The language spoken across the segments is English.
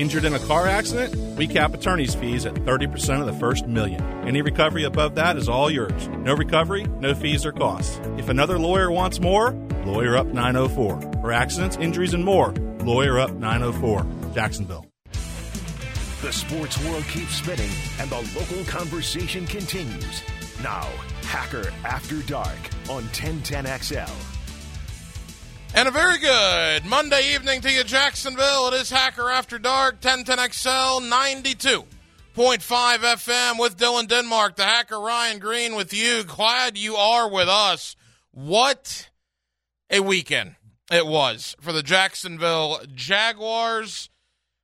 Injured in a car accident? We cap attorney's fees at 30% of the first million. Any recovery above that is all yours. No recovery, no fees or costs. If another lawyer wants more, Lawyer Up 904. For accidents, injuries, and more, Lawyer Up 904. Jacksonville. The sports world keeps spinning and the local conversation continues. Now, Hacker After Dark on 1010XL. And a very good Monday evening to you, Jacksonville. It is Hacker After Dark, 1010XL 92.5 FM with Dylan Denmark, the hacker Ryan Green with you. Glad you are with us. What a weekend it was for the Jacksonville Jaguars.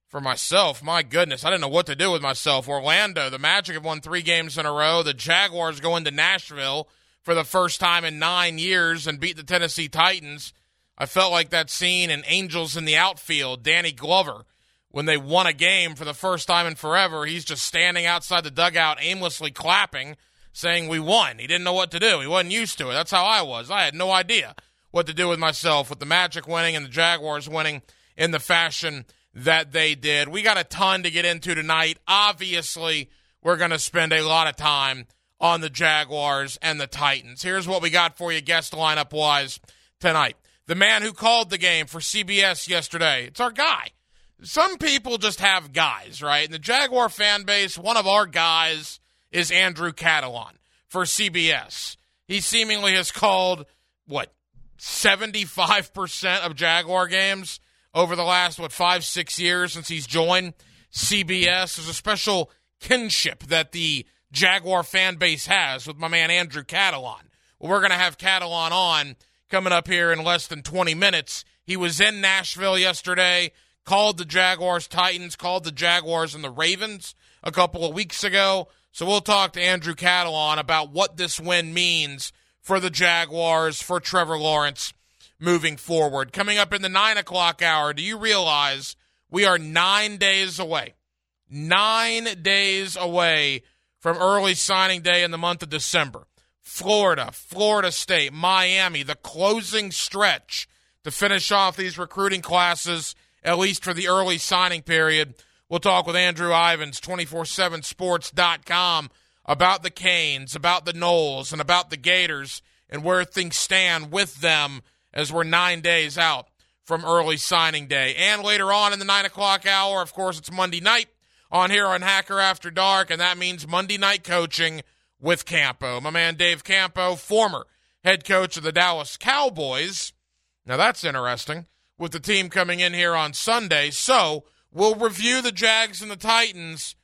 For myself, my goodness, I didn't know what to do with myself. Orlando, the Magic have won three games in a row. The Jaguars go into Nashville for the first time in nine years and beat the Tennessee Titans. I felt like that scene in Angels in the Outfield, Danny Glover, when they won a game for the first time in forever. He's just standing outside the dugout, aimlessly clapping, saying, We won. He didn't know what to do. He wasn't used to it. That's how I was. I had no idea what to do with myself with the Magic winning and the Jaguars winning in the fashion that they did. We got a ton to get into tonight. Obviously, we're going to spend a lot of time on the Jaguars and the Titans. Here's what we got for you, guest lineup wise, tonight. The man who called the game for CBS yesterday. It's our guy. Some people just have guys, right? In the Jaguar fan base, one of our guys is Andrew Catalon for CBS. He seemingly has called, what, 75% of Jaguar games over the last, what, five, six years since he's joined CBS. There's a special kinship that the Jaguar fan base has with my man Andrew Catalon. Well, we're going to have Catalon on coming up here in less than 20 minutes. He was in Nashville yesterday, called the Jaguars Titans, called the Jaguars and the Ravens a couple of weeks ago. So we'll talk to Andrew Catalon about what this win means for the Jaguars, for Trevor Lawrence moving forward. Coming up in the nine o'clock hour, do you realize we are nine days away? Nine days away from early signing day in the month of December. Florida, Florida State, Miami, the closing stretch to finish off these recruiting classes, at least for the early signing period. We'll talk with Andrew Ivins, 247sports.com, about the Canes, about the Noles, and about the Gators and where things stand with them as we're nine days out from early signing day. And later on in the nine o'clock hour, of course, it's Monday night on here on Hacker After Dark, and that means Monday night coaching with Campo. My man Dave Campo, former head coach of the Dallas Cowboys. Now that's interesting with the team coming in here on Sunday. So we'll review the Jags and the Titans,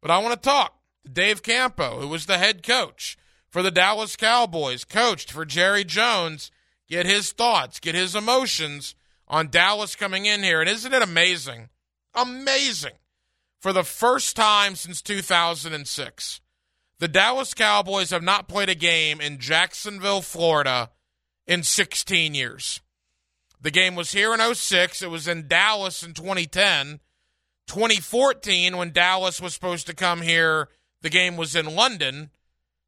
but I want to talk to Dave Campo, who was the head coach for the Dallas Cowboys, coached for Jerry Jones, get his thoughts, get his emotions on Dallas coming in here. And isn't it amazing? Amazing. For the first time since 2006, the Dallas Cowboys have not played a game in Jacksonville, Florida in 16 years. The game was here in 06. It was in Dallas in 2010. 2014, when Dallas was supposed to come here, the game was in London.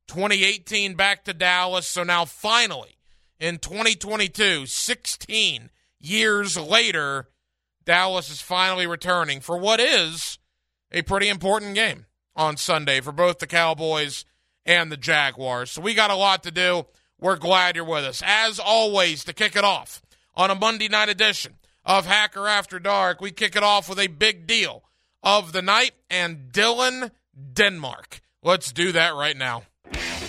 2018, back to Dallas. So now, finally, in 2022, 16 years later, Dallas is finally returning for what is a pretty important game on Sunday for both the Cowboys and the Jaguars. So we got a lot to do. We're glad you're with us. As always, to kick it off on a Monday night edition of Hacker After Dark, we kick it off with a big deal of the night and Dylan Denmark. Let's do that right now.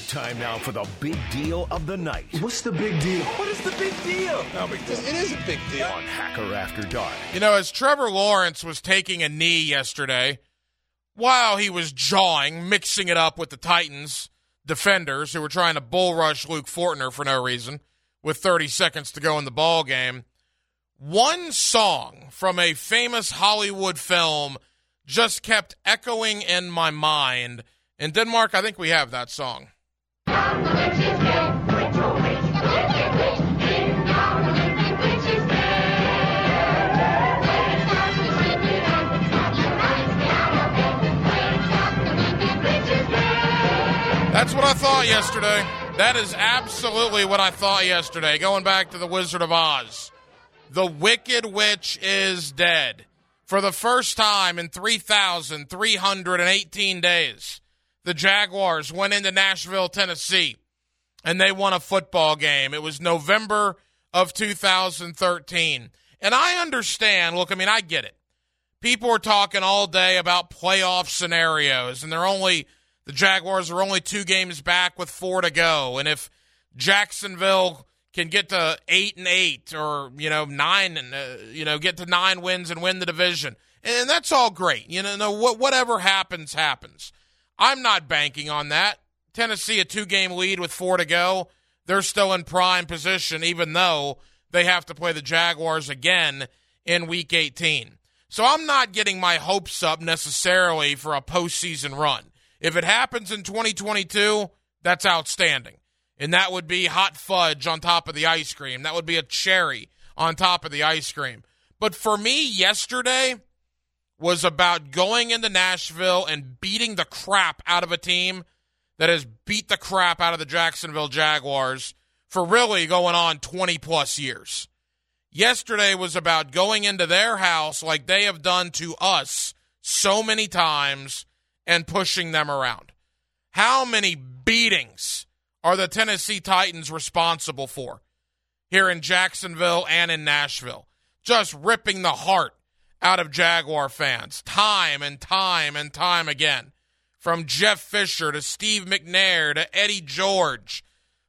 Time now for the big deal of the night What's the big deal? What is the big deal? No big deal. It is a big deal. on Hacker After Dark. You know, as Trevor Lawrence was taking a knee yesterday, while he was jawing, mixing it up with the Titans defenders who were trying to bull rush Luke Fortner for no reason with 30 seconds to go in the ball game, one song from a famous Hollywood film just kept echoing in my mind. In Denmark, I think we have that song. That's what I thought yesterday. That is absolutely what I thought yesterday. Going back to the Wizard of Oz. The Wicked Witch is dead. For the first time in 3,318 days, the Jaguars went into Nashville, Tennessee, and they won a football game. It was November of 2013. And I understand, look, I mean, I get it. People are talking all day about playoff scenarios, and they're only, the Jaguars are only two games back with four to go. And if Jacksonville can get to eight and eight, or you know nine and uh, you know get to nine wins and win the division, and that's all great. You know, whatever happens, happens. I'm not banking on that. Tennessee a two game lead with four to go. They're still in prime position, even though they have to play the Jaguars again in Week 18. So I'm not getting my hopes up necessarily for a postseason run. If it happens in 2022, that's outstanding and that would be hot fudge on top of the ice cream. That would be a cherry on top of the ice cream. But for me, yesterday was about going into Nashville and beating the crap out of a team that has beat the crap out of the Jacksonville Jaguars for really going on 20 plus years. Yesterday was about going into their house like they have done to us so many times and pushing them around. How many beatings are the Tennessee Titans responsible for here in Jacksonville and in Nashville? Just ripping the heart out of Jaguar fans time and time and time again. From Jeff Fisher to Steve McNair to Eddie George,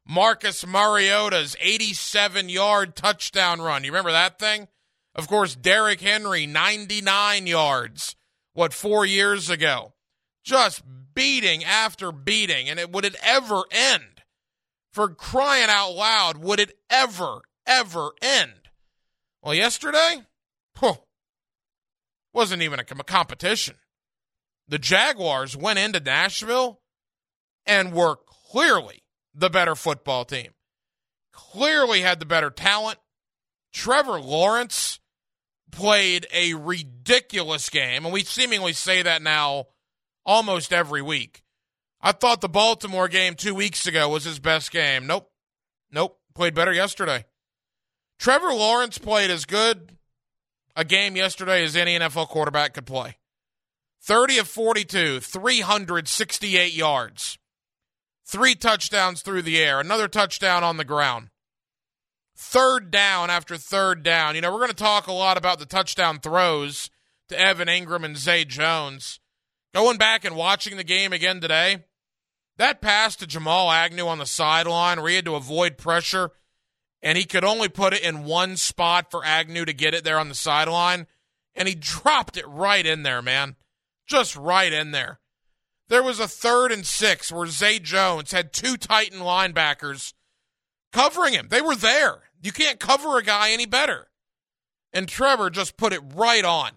Marcus Mariota's 87 yard touchdown run. You remember that thing? Of course, Derrick Henry, 99 yards, what, four years ago? Just beating after beating. And it, would it ever end? For crying out loud, would it ever, ever end? Well, yesterday, whew, wasn't even a competition. The Jaguars went into Nashville and were clearly the better football team. Clearly had the better talent. Trevor Lawrence played a ridiculous game, and we seemingly say that now almost every week. I thought the Baltimore game two weeks ago was his best game. Nope. Nope. Played better yesterday. Trevor Lawrence played as good a game yesterday as any NFL quarterback could play. 30 of 42, 368 yards, three touchdowns through the air, another touchdown on the ground. Third down after third down. You know, we're going to talk a lot about the touchdown throws to Evan Engram and Zay Jones. Going back and watching the game again today, that pass to Jamal Agnew on the sideline where he had to avoid pressure and he could only put it in one spot for Agnew to get it there on the sideline, and he dropped it right in there, man. Just right in there. There was a third and six where Zay Jones had two Titan linebackers covering him. They were there. You can't cover a guy any better. And Trevor just put it right on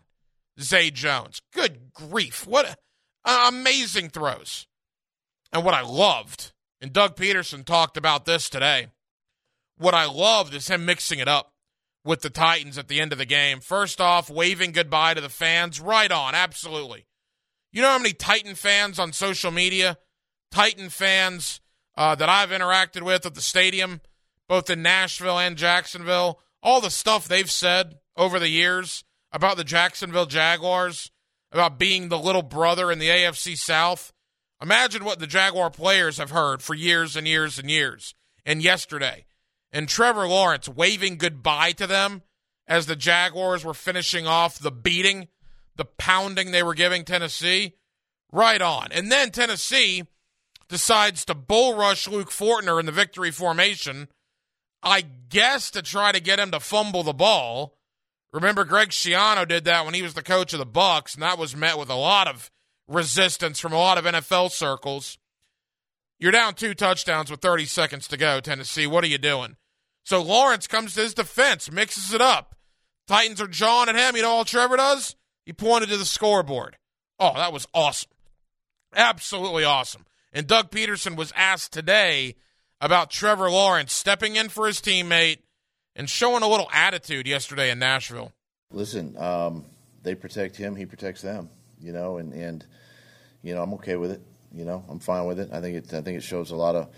Zay Jones. Good grief. What a, amazing throws. And what I loved, and Doug Pederson talked about this today, what I loved is him mixing it up with the Titans at the end of the game. First off, waving goodbye to the fans. Right on, absolutely. You know how many Titan fans on social media, Titan fans uh, that I've interacted with at the stadium, both in Nashville and Jacksonville, all the stuff they've said over the years about the Jacksonville Jaguars about being the little brother in the AFC South. Imagine what the Jaguar players have heard for years and years and years. And yesterday, and Trevor Lawrence waving goodbye to them as the Jaguars were finishing off the beating, the pounding they were giving Tennessee. Right on. And then Tennessee decides to bull rush Luke Fortner in the victory formation, I guess to try to get him to fumble the ball. Remember, Greg Schiano did that when he was the coach of the Bucs, and that was met with a lot of resistance from a lot of NFL circles. You're down two touchdowns with 30 seconds to go, Tennessee. What are you doing? So Lawrence comes to his defense, mixes it up. Titans are jawing at him. You know all Trevor does? He pointed to the scoreboard. Oh, that was awesome. Absolutely awesome. And Doug Pederson was asked today about Trevor Lawrence stepping in for his teammate and showing a little attitude yesterday in Nashville. Listen, um, they protect him, he protects them. You know, and and you know I'm okay with it. You know, I'm fine with it. I think it I think it shows a lot of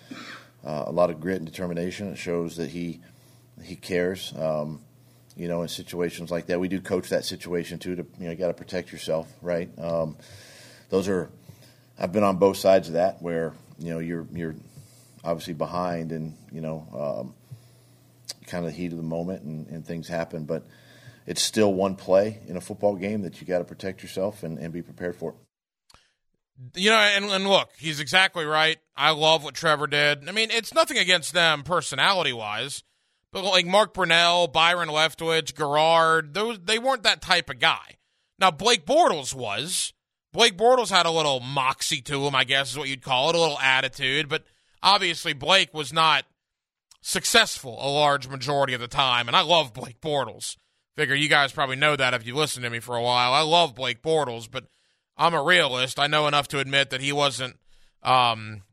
uh, a lot of grit and determination. It shows that he he cares. Um, you know, in situations like that. We do coach that situation too. To you know, you got to protect yourself, right? Um, those are. I've been on both sides of that, where you know you're you're obviously behind, and you know, um, kind of the heat of the moment, and, and things happen, but it's still one play in a football game that you got to protect yourself and, and be prepared for. You know, and, and look, he's exactly right. I love what Trevor did. I mean, it's nothing against them personality wise, but like Mark Brunell, Byron Leftwich, Garrard, those they weren't that type of guy. Now Blake Bortles was. Blake Bortles had a little moxie to him, I guess is what you'd call it, a little attitude, but obviously Blake was not successful a large majority of the time, and I love Blake Bortles. Figure you guys probably know that if you listened to me for a while. I love Blake Bortles, but I'm a realist. I know enough to admit that he wasn't um,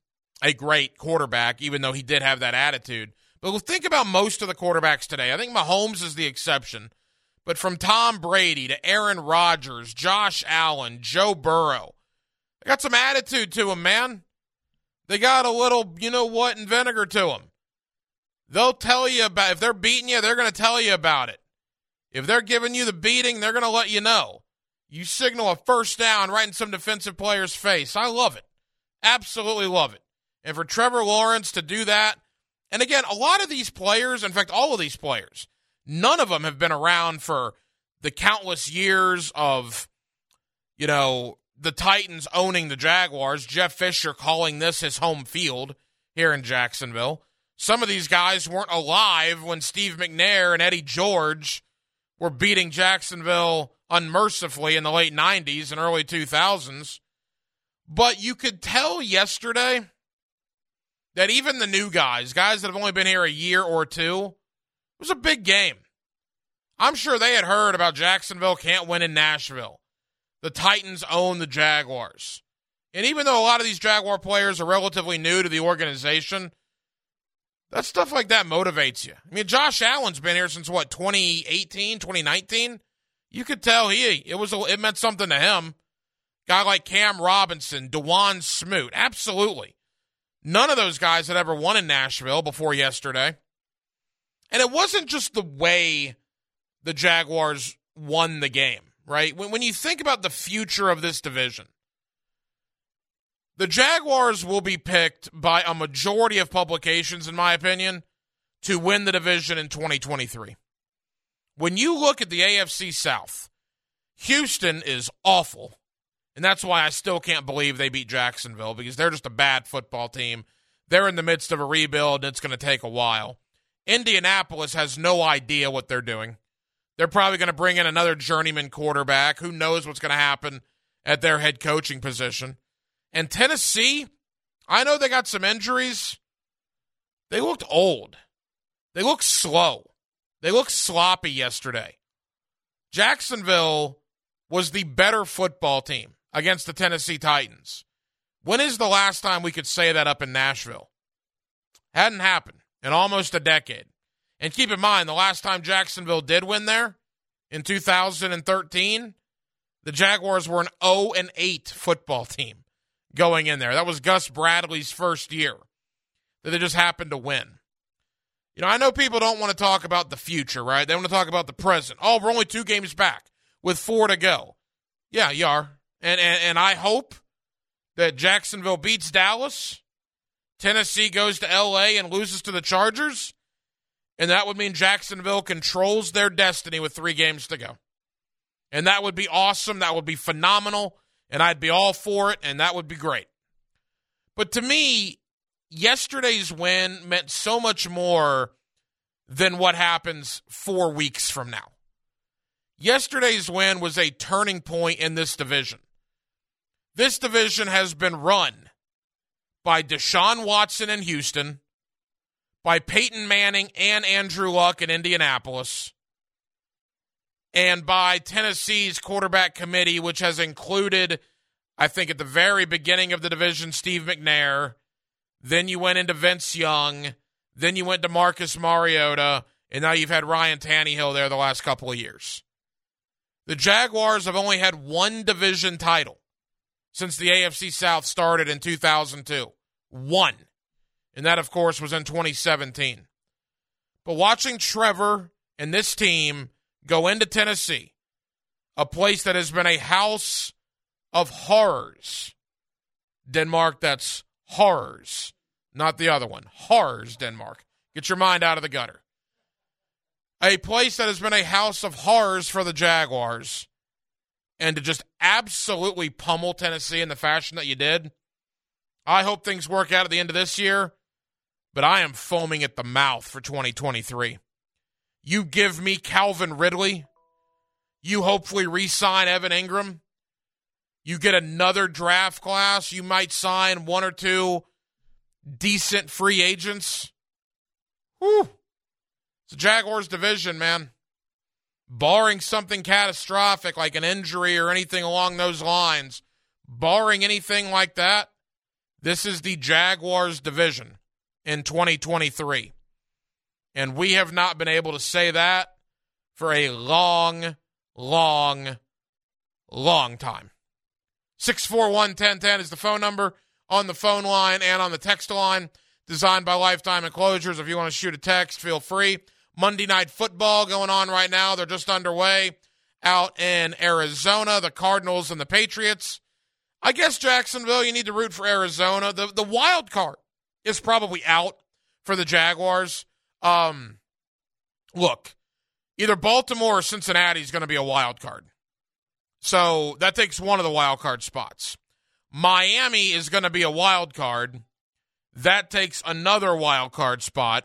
a great quarterback, even though he did have that attitude. But think about most of the quarterbacks today. I think Mahomes is the exception. But from Tom Brady to Aaron Rodgers, Josh Allen, Joe Burrow, they got some attitude to them, man. They got a little, you know what, and vinegar to them. They'll tell you about if they're beating you, they're going to tell you about it. If they're giving you the beating, they're going to let you know. You signal a first down right in some defensive player's face. I love it. Absolutely love it. And for Trevor Lawrence to do that, and again, a lot of these players, in fact, all of these players, none of them have been around for the countless years of, you know, the Titans owning the Jaguars. Jeff Fisher calling this his home field here in Jacksonville. Some of these guys weren't alive when Steve McNair and Eddie George were beating Jacksonville unmercifully in the late 90s and early 2000s. But you could tell yesterday that even the new guys, guys that have only been here a year or two, it was a big game. I'm sure they had heard about Jacksonville can't win in Nashville. The Titans own the Jaguars. And even though a lot of these Jaguar players are relatively new to the organization, that stuff like that motivates you. I mean, Josh Allen's been here since what, 2018, 2019? You could tell he it was it meant something to him. Guy like Cam Robinson, Dawuane Smoot, absolutely. None of those guys had ever won in Nashville before yesterday. And it wasn't just the way the Jaguars won the game, right? When, when you think about the future of this division, the Jaguars will be picked by a majority of publications, in my opinion, to win the division in 2023. When you look at the AFC South, Houston is awful. And that's why I still can't believe they beat Jacksonville because they're just a bad football team. They're in the midst of a rebuild and it's going to take a while. Indianapolis has no idea what they're doing. They're probably going to bring in another journeyman quarterback. Who knows what's going to happen at their head coaching position? And Tennessee, I know they got some injuries. They looked old. They looked slow. They looked sloppy yesterday. Jacksonville was the better football team against the Tennessee Titans. When is the last time we could say that up in Nashville? Hadn't happened in almost a decade. And keep in mind, the last time Jacksonville did win there in 2013, the Jaguars were an 0 and 8 football team going in there. That was Gus Bradley's first year that they just happened to win. You know, I know people don't want to talk about the future, right? They want to talk about the present. Oh, we're only two games back with four to go. Yeah, you are. And, and, and I hope that Jacksonville beats Dallas, Tennessee goes to LA and loses to the Chargers, and that would mean Jacksonville controls their destiny with three games to go. And that would be awesome. That would be phenomenal and I'd be all for it, and that would be great. But to me, yesterday's win meant so much more than what happens four weeks from now. Yesterday's win was a turning point in this division. This division has been run by Deshaun Watson in Houston, by Peyton Manning and Andrew Luck in Indianapolis, and by Tennessee's quarterback committee, which has included, I think, at the very beginning of the division, Steve McNair. Then you went into Vince Young. Then you went to Marcus Mariota. And now you've had Ryan Tannehill there the last couple of years. The Jaguars have only had one division title since the AFC South started in 2002. One. And that, of course, was in 2017. But watching Trevor and this team go into Tennessee, a place that has been a house of horrors. Denmark, that's horrors, not the other one. Horrors, Denmark. Get your mind out of the gutter. A place that has been a house of horrors for the Jaguars, and to just absolutely pummel Tennessee in the fashion that you did. I hope things work out at the end of this year, but I am foaming at the mouth for 2023. You give me Calvin Ridley. You hopefully re sign Evan Engram. You get another draft class. You might sign one or two decent free agents. Whew. It's a Jaguars division, man. Barring something catastrophic like an injury or anything along those lines, barring anything like that, this is the Jaguars division in 2023. And we have not been able to say that for a long, long, long time. 641 1010 is the phone number on the phone line and on the text line. Designed by Lifetime Enclosures. If you want to shoot a text, feel free. Monday Night Football going on right now. They're just underway out in Arizona, the Cardinals and the Patriots. I guess Jacksonville, you need to root for Arizona. The the wild card is probably out for the Jaguars. Um, look, either Baltimore or Cincinnati is going to be a wild card. So that takes one of the wild card spots. Miami is going to be a wild card. That takes another wild card spot.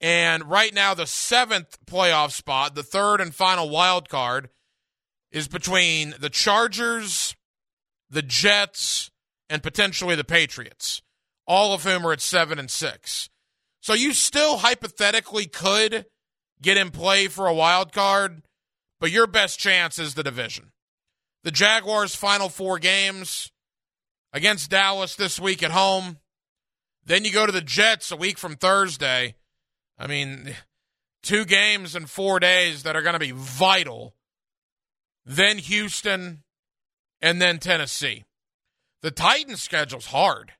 And right now, the seventh playoff spot, the third and final wild card, is between the Chargers, the Jets, and potentially the Patriots, all of whom are at seven and six. So you still hypothetically could get in play for a wild card, but your best chance is the division. The Jaguars' final four games against Dallas this week at home. Then you go to the Jets a week from Thursday. I mean, two games in four days that are going to be vital. Then Houston, and then Tennessee. The Titans' schedule's hard.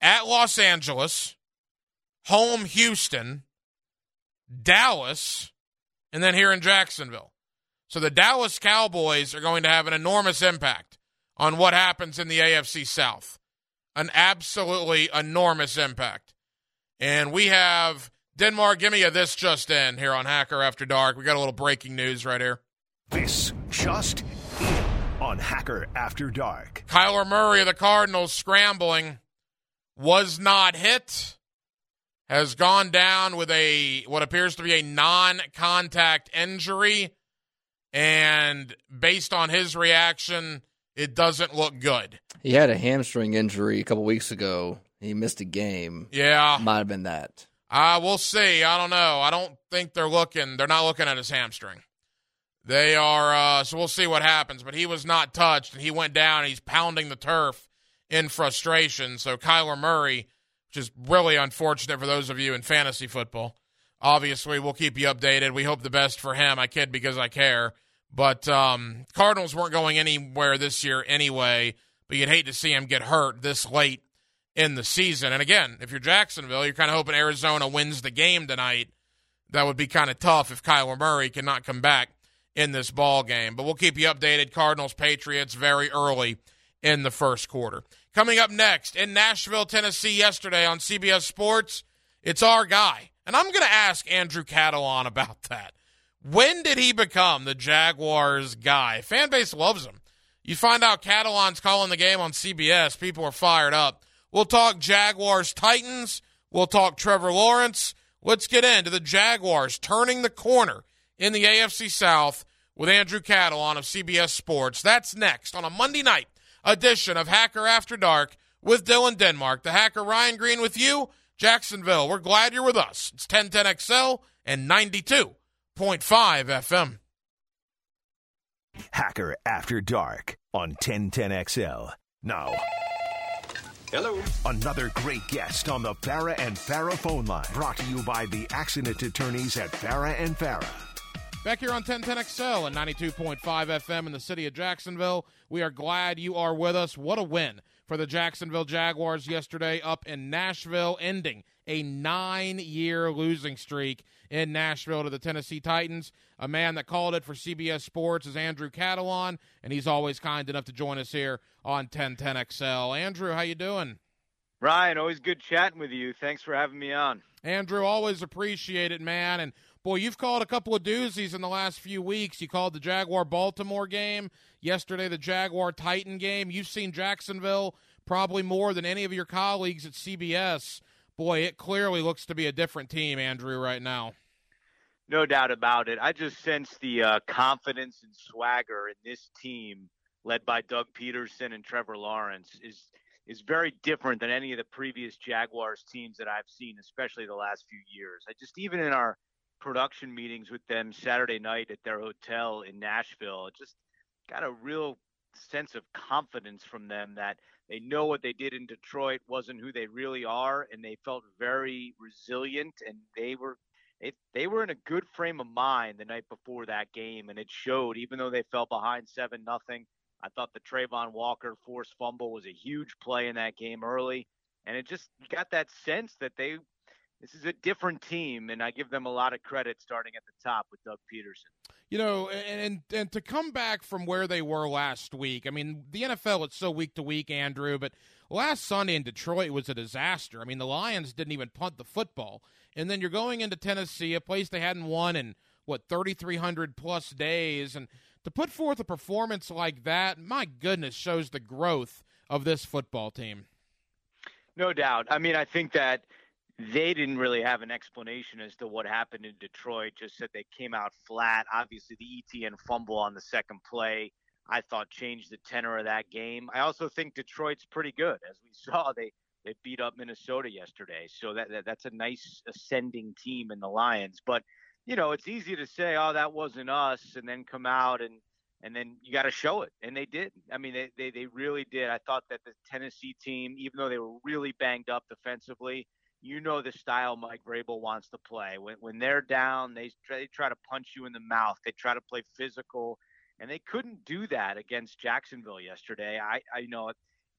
At Los Angeles, home Houston, Dallas, and then here in Jacksonville. So the Dallas Cowboys are going to have an enormous impact on what happens in the AFC South. An absolutely enormous impact. And we have Denmark, give me a this just in here on Hacker After Dark. We got a little breaking news right here. This just in on Hacker After Dark. Kyler Murray of the Cardinals scrambling was not hit. Has gone down with a what appears to be a non-contact injury and based on his reaction, it doesn't look good. He had a hamstring injury a couple weeks ago. He missed a game. Yeah. Might have been that. Uh, we'll see. I don't know. I don't think they're looking. They're not looking at his hamstring. They are. Uh, so we'll see what happens. But he was not touched, and he went down. And he's pounding the turf in frustration. So Kyler Murray, which is really unfortunate for those of you in fantasy football. Obviously, we'll keep you updated. We hope the best for him. I kid because I care. But um, Cardinals weren't going anywhere this year anyway. But you'd hate to see him get hurt this late in the season. And again, if you're Jacksonville, you're kind of hoping Arizona wins the game tonight. That would be kind of tough if Kyler Murray cannot come back in this ball game. But we'll keep you updated. Cardinals Patriots very early in the first quarter. Coming up next in Nashville, Tennessee, yesterday on CBS Sports, it's our guy. And I'm going to ask Andrew Catalon about that. When did he become the Jaguars guy? Fan base loves him. You find out Catalon's calling the game on CBS, people are fired up. We'll talk Jaguars Titans. We'll talk Trevor Lawrence. Let's get into the Jaguars turning the corner in the AFC South with Andrew Catalon of CBS Sports. That's next on a Monday night edition of Hacker After Dark with Dylan Denmark. The hacker Ryan Green with you, Jacksonville. We're glad you're with us. It's 1010XL and 92.5 FM. Hacker After Dark on 1010XL. Now, Hello. another great guest on the Farah and Farah phone line. Brought to you by the accident attorneys at Farah and Farah. Back here on 1010XL and 92.5 FM in the city of Jacksonville. We are glad you are with us. What a win for the Jacksonville Jaguars yesterday up in Nashville, ending a nine year losing streak in Nashville to the Tennessee Titans. A man that called it for CBS Sports is Andrew Catalon, and he's always kind enough to join us here on 1010XL. Andrew, how you doing? Ryan, always good chatting with you. Thanks for having me on. Andrew, always appreciate it, man. And boy, you've called a couple of doozies in the last few weeks. You called the Jaguar Baltimore game, yesterday the Jaguar Titan game. You've seen Jacksonville probably more than any of your colleagues at CBS. Boy, it clearly looks to be a different team, Andrew, right now. No doubt about it. I just sense the uh, confidence and swagger in this team, led by Doug Pederson and Trevor Lawrence, is is very different than any of the previous Jaguars teams that I've seen, especially the last few years. I just even in our production meetings with them Saturday night at their hotel in Nashville, just got a real sense of confidence from them that they know what they did in Detroit wasn't who they really are, and they felt very resilient, and they were they, they were in a good frame of mind the night before that game, and it showed. Even though they fell behind seven nothing, I thought the Travon Walker forced fumble was a huge play in that game early, and it just got that sense that they this is a different team, and I give them a lot of credit starting at the top with Doug Pederson. You know, and, and to come back from where they were last week. I mean, the NFL it's so week to week, Andrew. But last Sunday in Detroit was a disaster. I mean, the Lions didn't even punt the football, and then you're going into Tennessee, a place they hadn't won in what 3,300 plus days, and to put forth a performance like that, my goodness, shows the growth of this football team. No doubt. I mean, I think that they didn't really have an explanation as to what happened in Detroit. Just said they came out flat. Obviously, the ETN fumble on the second play, I thought changed the tenor of that game. I also think Detroit's pretty good, as we saw. They they beat up Minnesota yesterday, so that, that that's a nice ascending team in the Lions. But you know, it's easy to say, "Oh, that wasn't us," and then come out and and then you got to show it, and they did. I mean, they, they they really did. I thought that the Tennessee team, even though they were really banged up defensively you know the style Mike Vrabel wants to play. When when they're down, they try, they try to punch you in the mouth. They try to play physical, and they couldn't do that against Jacksonville yesterday. I I know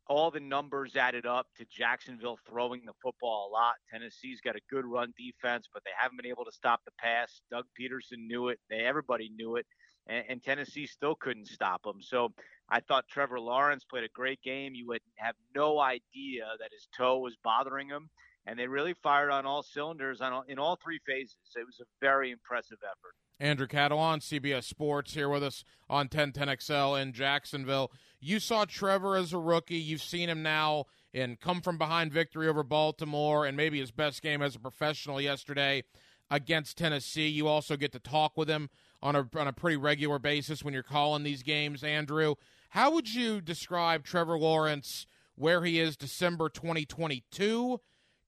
all the numbers added up to Jacksonville throwing the football a lot. Tennessee's got a good run defense, but they haven't been able to stop the pass. Doug Pederson knew it. They everybody knew it, and, and Tennessee still couldn't stop them. So I thought Trevor Lawrence played a great game. You would have no idea that his toe was bothering him and they really fired on all cylinders on all, in all three phases. It was a very impressive effort. Andrew Catalon, CBS Sports, here with us on 1010XL in Jacksonville. You saw Trevor as a rookie. You've seen him now in come from behind victory over Baltimore and maybe his best game as a professional yesterday against Tennessee. You also get to talk with him on a, on a pretty regular basis when you're calling these games, Andrew. How would you describe Trevor Lawrence where he is December 2022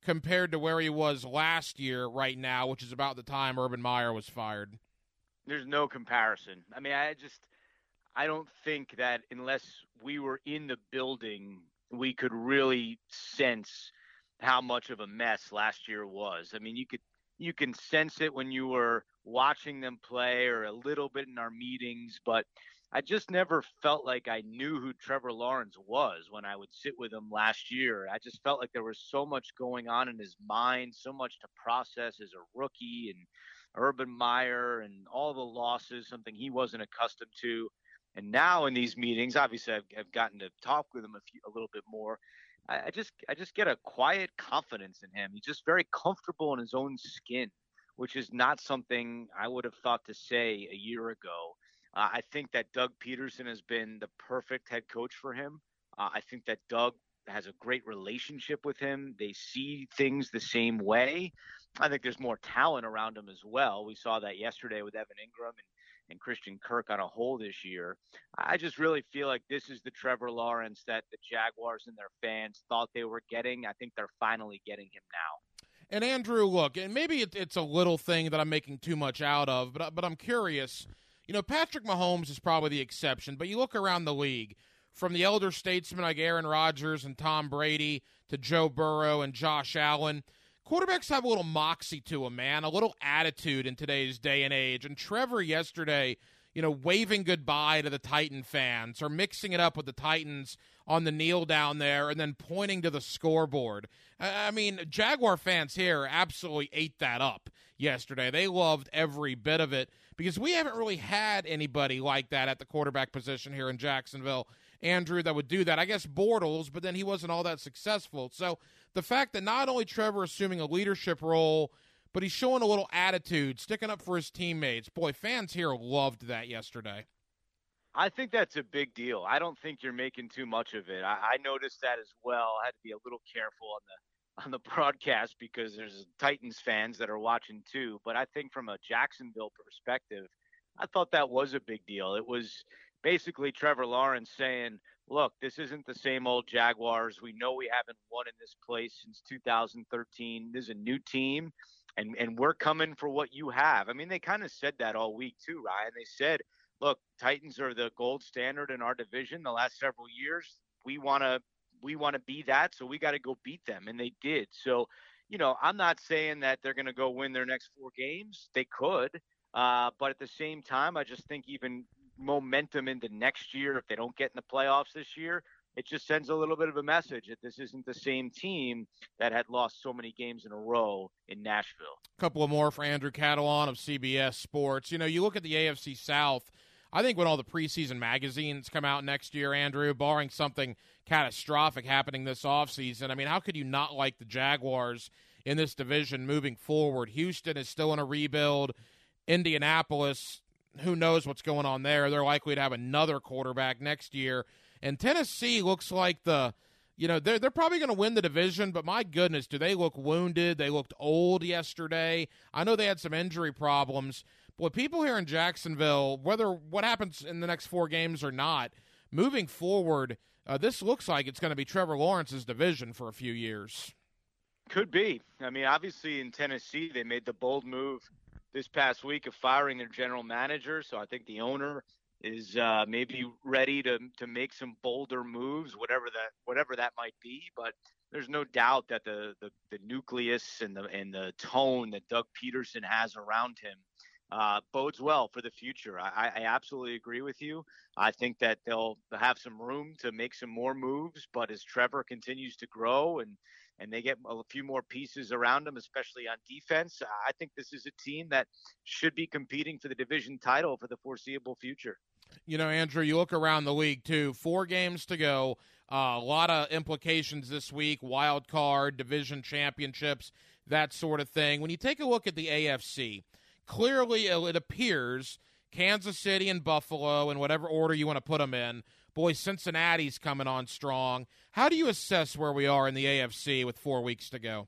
compared to where he was last year right now, which is about the time Urban Meyer was fired? There's no comparison. I mean, I just I don't think that unless we were in the building, we could really sense how much of a mess last year was. I mean, you could you can sense it when you were watching them play or a little bit in our meetings, but I just never felt like I knew who Trevor Lawrence was when I would sit with him last year. I just felt like there was so much going on in his mind, so much to process as a rookie and Urban Meyer and all the losses, something he wasn't accustomed to. And now in these meetings, obviously I've, I've gotten to talk with him a, few, a little bit more. I, I just I just get a quiet confidence in him. He's just very comfortable in his own skin, which is not something I would have thought to say a year ago. Uh, I think that Doug Pederson has been the perfect head coach for him. Uh, I think that Doug has a great relationship with him. They see things the same way. I think there's more talent around him as well. We saw that yesterday with Evan Engram and, and Christian Kirk on a whole this year. I just really feel like this is the Trevor Lawrence that the Jaguars and their fans thought they were getting. I think they're finally getting him now. And Andrew, look, and maybe it's a little thing that I'm making too much out of, but but I'm curious you know, Patrick Mahomes is probably the exception, but you look around the league from the elder statesmen like Aaron Rodgers and Tom Brady to Joe Burrow and Josh Allen. Quarterbacks have a little moxie to them, man, a little attitude in today's day and age. And Trevor yesterday, you know, waving goodbye to the Titan fans or mixing it up with the Titans on the kneel down there and then pointing to the scoreboard. I mean, Jaguar fans here absolutely ate that up yesterday. They loved every bit of it because we haven't really had anybody like that at the quarterback position here in Jacksonville. Andrew, that would do that. I guess Bortles, but then he wasn't all that successful. So the fact that not only Trevor assuming a leadership role but he's showing a little attitude, sticking up for his teammates. Boy, fans here loved that yesterday. I think that's a big deal. I don't think you're making too much of it. I, I noticed that as well. I had to be a little careful on the on the broadcast because there's Titans fans that are watching too. But I think from a Jacksonville perspective, I thought that was a big deal. It was basically Trevor Lawrence saying, look, this isn't the same old Jaguars. We know we haven't won in this place since 2013. This is a new team and and we're coming for what you have. I mean, they kind of said that all week too, Ryan. They said, "Look, Titans are the gold standard in our division the last several years. We want to we want to be that, so we got to go beat them." And they did. So, you know, I'm not saying that they're going to go win their next four games. They could, uh, but at the same time, I just think even momentum into next year, if they don't get in the playoffs this year, it just sends a little bit of a message that this isn't the same team that had lost so many games in a row in Nashville. A couple of more for Andrew Catalon of CBS Sports. You know, you look at the AFC South. I think when all the preseason magazines come out next year, Andrew, barring something catastrophic happening this offseason, I mean, how could you not like the Jaguars in this division moving forward? Houston is still in a rebuild. Indianapolis, who knows what's going on there? They're likely to have another quarterback next year. And Tennessee looks like the you know they're they're probably going to win the division, but my goodness, do they look wounded? They looked old yesterday. I know they had some injury problems. But people here in Jacksonville, whether what happens in the next four games or not, moving forward, uh, this looks like it's going to be Trevor Lawrence's division for a few years. Could be. I mean, obviously in Tennessee, they made the bold move this past week of firing their general manager. So I think the owner is uh, maybe ready to to make some bolder moves, whatever that whatever that might be. But there's no doubt that the the, the nucleus and the and the tone that Doug Pederson has around him uh, bodes well for the future. I, I absolutely agree with you. I think that they'll have some room to make some more moves, but as Trevor continues to grow and and they get a few more pieces around him, especially on defense, I think this is a team that should be competing for the division title for the foreseeable future. You know, Andrew, you look around the league too. Four games to go. Uh, a lot of implications this week: wild card, division championships, that sort of thing. When you take a look at the AFC, clearly uh, it appears Kansas City and Buffalo, in whatever order you want to put them in. Boy, Cincinnati's coming on strong. How do you assess where we are in the AFC with four weeks to go?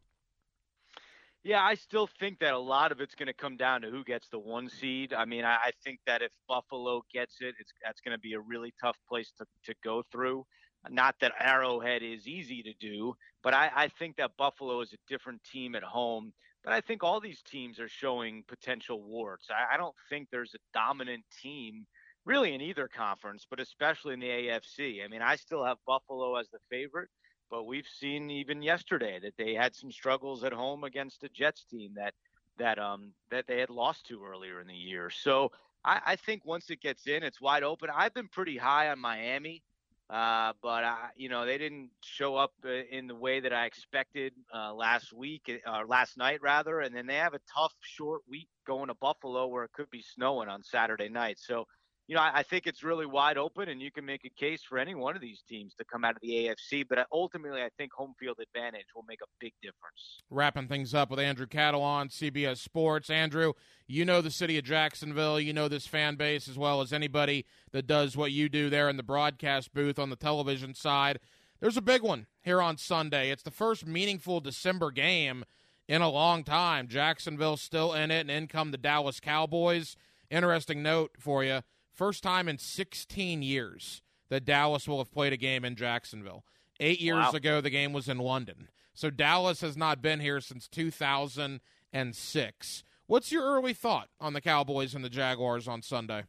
Yeah, I still think that a lot of it's going to come down to who gets the one seed. I mean, I, I think that if Buffalo gets it, it's that's going to be a really tough place to, to go through. Not that Arrowhead is easy to do, but I, I think that Buffalo is a different team at home. But I think all these teams are showing potential warts. I, I don't think there's a dominant team really in either conference, but especially in the AFC. I mean, I still have Buffalo as the favorite. But we've seen even yesterday that they had some struggles at home against a Jets team that that um that they had lost to earlier in the year. So I, I think once it gets in, it's wide open. I've been pretty high on Miami, uh, but I, you know they didn't show up uh, in the way that I expected uh, last week, or last night rather, and then they have a tough short week going to Buffalo where it could be snowing on Saturday night. So you know, I, I, think it's really wide open, and you can make a case for any one of these teams to come out of the AFC. But uh, ultimately, I think home field advantage will make a big difference. Wrapping things up with Andrew Catalon, CBS Sports. Andrew, you know the city of Jacksonville. You know this fan base as well as anybody that does what you do there in the broadcast booth on the television side. There's a big one here on Sunday. It's the first meaningful December game in a long time. Jacksonville still in it, and in come the Dallas Cowboys. Interesting note for you. First time in 16 years that Dallas will have played a game in Jacksonville. Eight years wow. ago, the game was in London. So Dallas has not been here since 2006. What's your early thought on the Cowboys and the Jaguars on Sunday?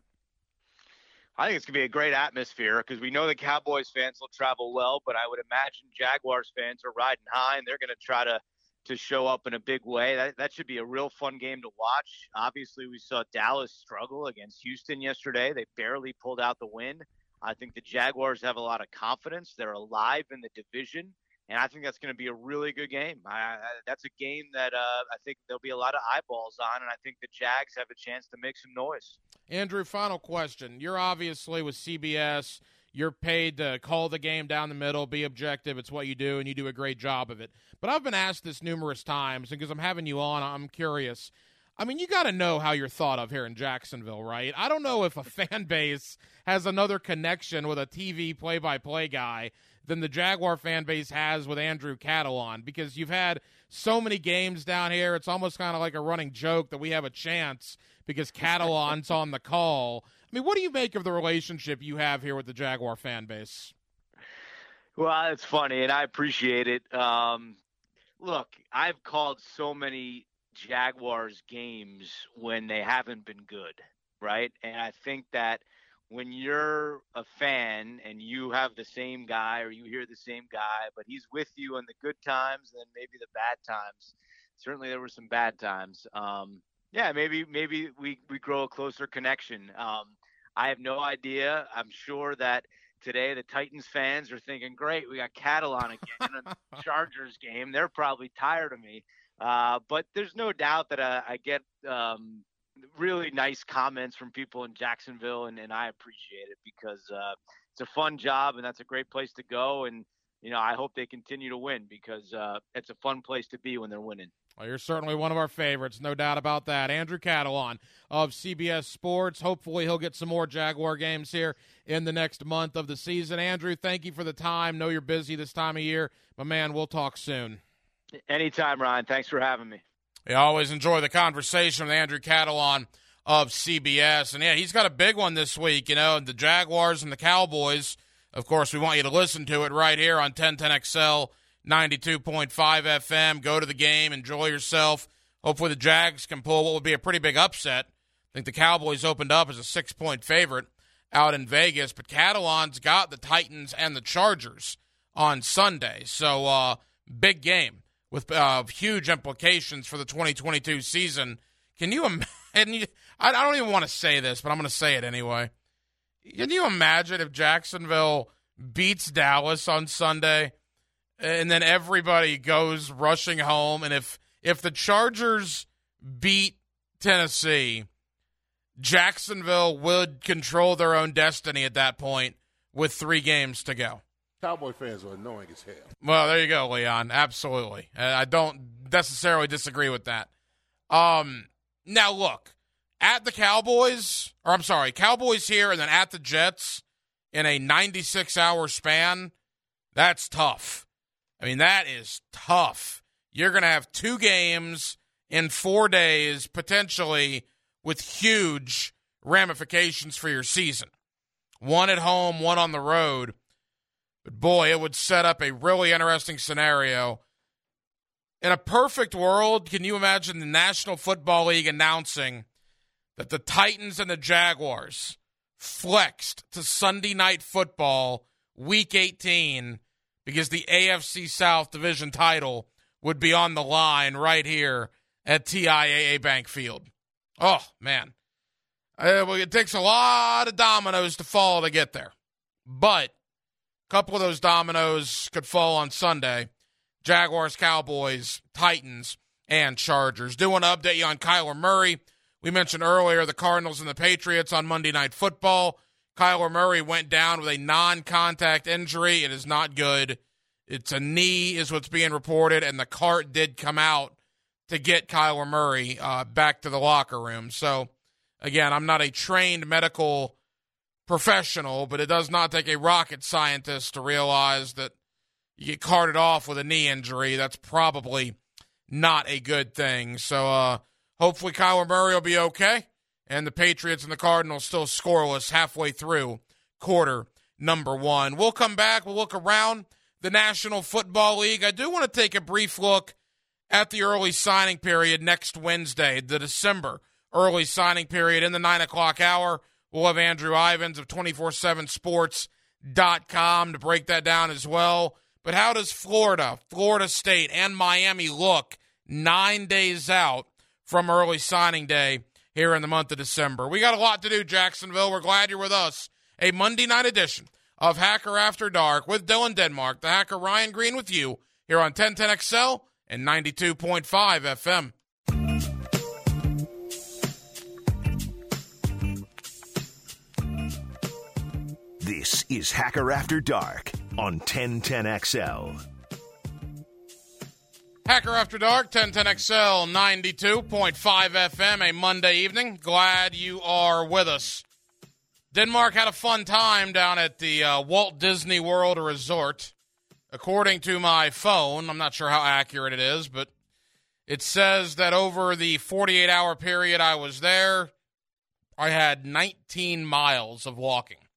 I think it's going to be a great atmosphere because we know the Cowboys fans will travel well, but I would imagine Jaguars fans are riding high and they're going to try to to show up in a big way. That that should be a real fun game to watch. Obviously, we saw Dallas struggle against Houston yesterday. They barely pulled out the win. I think the Jaguars have a lot of confidence. They're alive in the division, and I think that's going to be a really good game. I, I, that's a game that uh, I think there'll be a lot of eyeballs on, and I think the Jags have a chance to make some noise. Andrew, final question. You're obviously with CBS. You're paid to call the game down the middle, be objective. It's what you do, and you do a great job of it. But I've been asked this numerous times, and because I'm having you on, I'm curious. I mean, you got to know how you're thought of here in Jacksonville, right? I don't know if a fan base has another connection with a TV play by play guy than the Jaguar fan base has with Andrew Catalon because you've had so many games down here. It's almost kind of like a running joke that we have a chance because Catalon's on the call. I mean, what do you make of the relationship you have here with the Jaguar fan base? Well, it's funny, and I appreciate it. Um, look, I've called so many Jaguars games when they haven't been good, right? And I think that when you're a fan and you have the same guy or you hear the same guy, but he's with you in the good times and then maybe the bad times. Certainly, there were some bad times. Um, yeah, maybe maybe we we grow a closer connection. Um, I have no idea. I'm sure that today the Titans fans are thinking, "Great, we got Catalon again in a Chargers game." They're probably tired of me. Uh, but there's no doubt that uh, I get um, really nice comments from people in Jacksonville, and, and I appreciate it because uh, it's a fun job and that's a great place to go. And you know, I hope they continue to win because uh, it's a fun place to be when they're winning. Well, you're certainly one of our favorites, no doubt about that. Andrew Catalon of CBS Sports. Hopefully, he'll get some more Jaguar games here in the next month of the season. Andrew, thank you for the time. Know you're busy this time of year, but man, we'll talk soon. Anytime, Ryan. Thanks for having me. We always enjoy the conversation with Andrew Catalon of CBS. And yeah, he's got a big one this week, you know, the Jaguars and the Cowboys. Of course, we want you to listen to it right here on 1010XL 92.5 FM. Go to the game, enjoy yourself. Hopefully, the Jags can pull what would be a pretty big upset. I think the Cowboys opened up as a six point favorite out in Vegas, but Catalon's got the Titans and the Chargers on Sunday. So, uh, big game with uh, huge implications for the 2022 season. Can you imagine? I don't even want to say this, but I'm going to say it anyway. Can you imagine if Jacksonville beats Dallas on Sunday? and then everybody goes rushing home. And if if the Chargers beat Tennessee, Jacksonville would control their own destiny at that point with three games to go. Cowboy fans are annoying as hell. Well, there you go, Leon. Absolutely. I don't necessarily disagree with that. Um, now look, at the Cowboys, or I'm sorry, Cowboys here and then at the Jets in a 96 hour span, that's tough. I mean, that is tough. You're going to have two games in four days, potentially with huge ramifications for your season. One at home, one on the road. But boy, it would set up a really interesting scenario. In a perfect world, can you imagine the National Football League announcing that the Titans and the Jaguars flexed to Sunday night football week 18 because the AFC South division title would be on the line right here at TIAA Bank Field. Oh, man. Uh, well, it takes a lot of dominoes to fall to get there. But a couple of those dominoes could fall on Sunday. Jaguars, Cowboys, Titans, and Chargers. Do want to update you on Kyler Murray. We mentioned earlier the Cardinals and the Patriots on Monday Night Football. Kyler Murray went down with a non contact injury. It is not good. It's a knee, is what's being reported, and the cart did come out to get Kyler Murray uh, back to the locker room. So, again, I'm not a trained medical professional, but it does not take a rocket scientist to realize that you get carted off with a knee injury. That's probably not a good thing. So, uh, hopefully, Kyler Murray will be okay and the Patriots and the Cardinals still scoreless halfway through quarter number one. We'll come back. We'll look around the National Football League. I do want to take a brief look at the early signing period next Wednesday, the December early signing period in the nine o'clock hour. We'll have Andrew Ivins of 247sports.com to break that down as well. But how does Florida, Florida State, and Miami look nine days out from early signing day here in the month of December? We got a lot to do, Jacksonville. We're glad you're with us. A Monday night edition of Hacker After Dark with Dylan Denmark, the hacker Ryan Green with you here on 1010XL and 92.5 FM. This is Hacker After Dark on 1010XL. Hacker After Dark, 1010XL, 92.5 FM, a Monday evening. Glad you are with us. Denmark had a fun time down at the uh, Walt Disney World Resort. According to my phone, I'm not sure how accurate it is, but it says that over the 48 hour period I was there, I had 19 miles of walking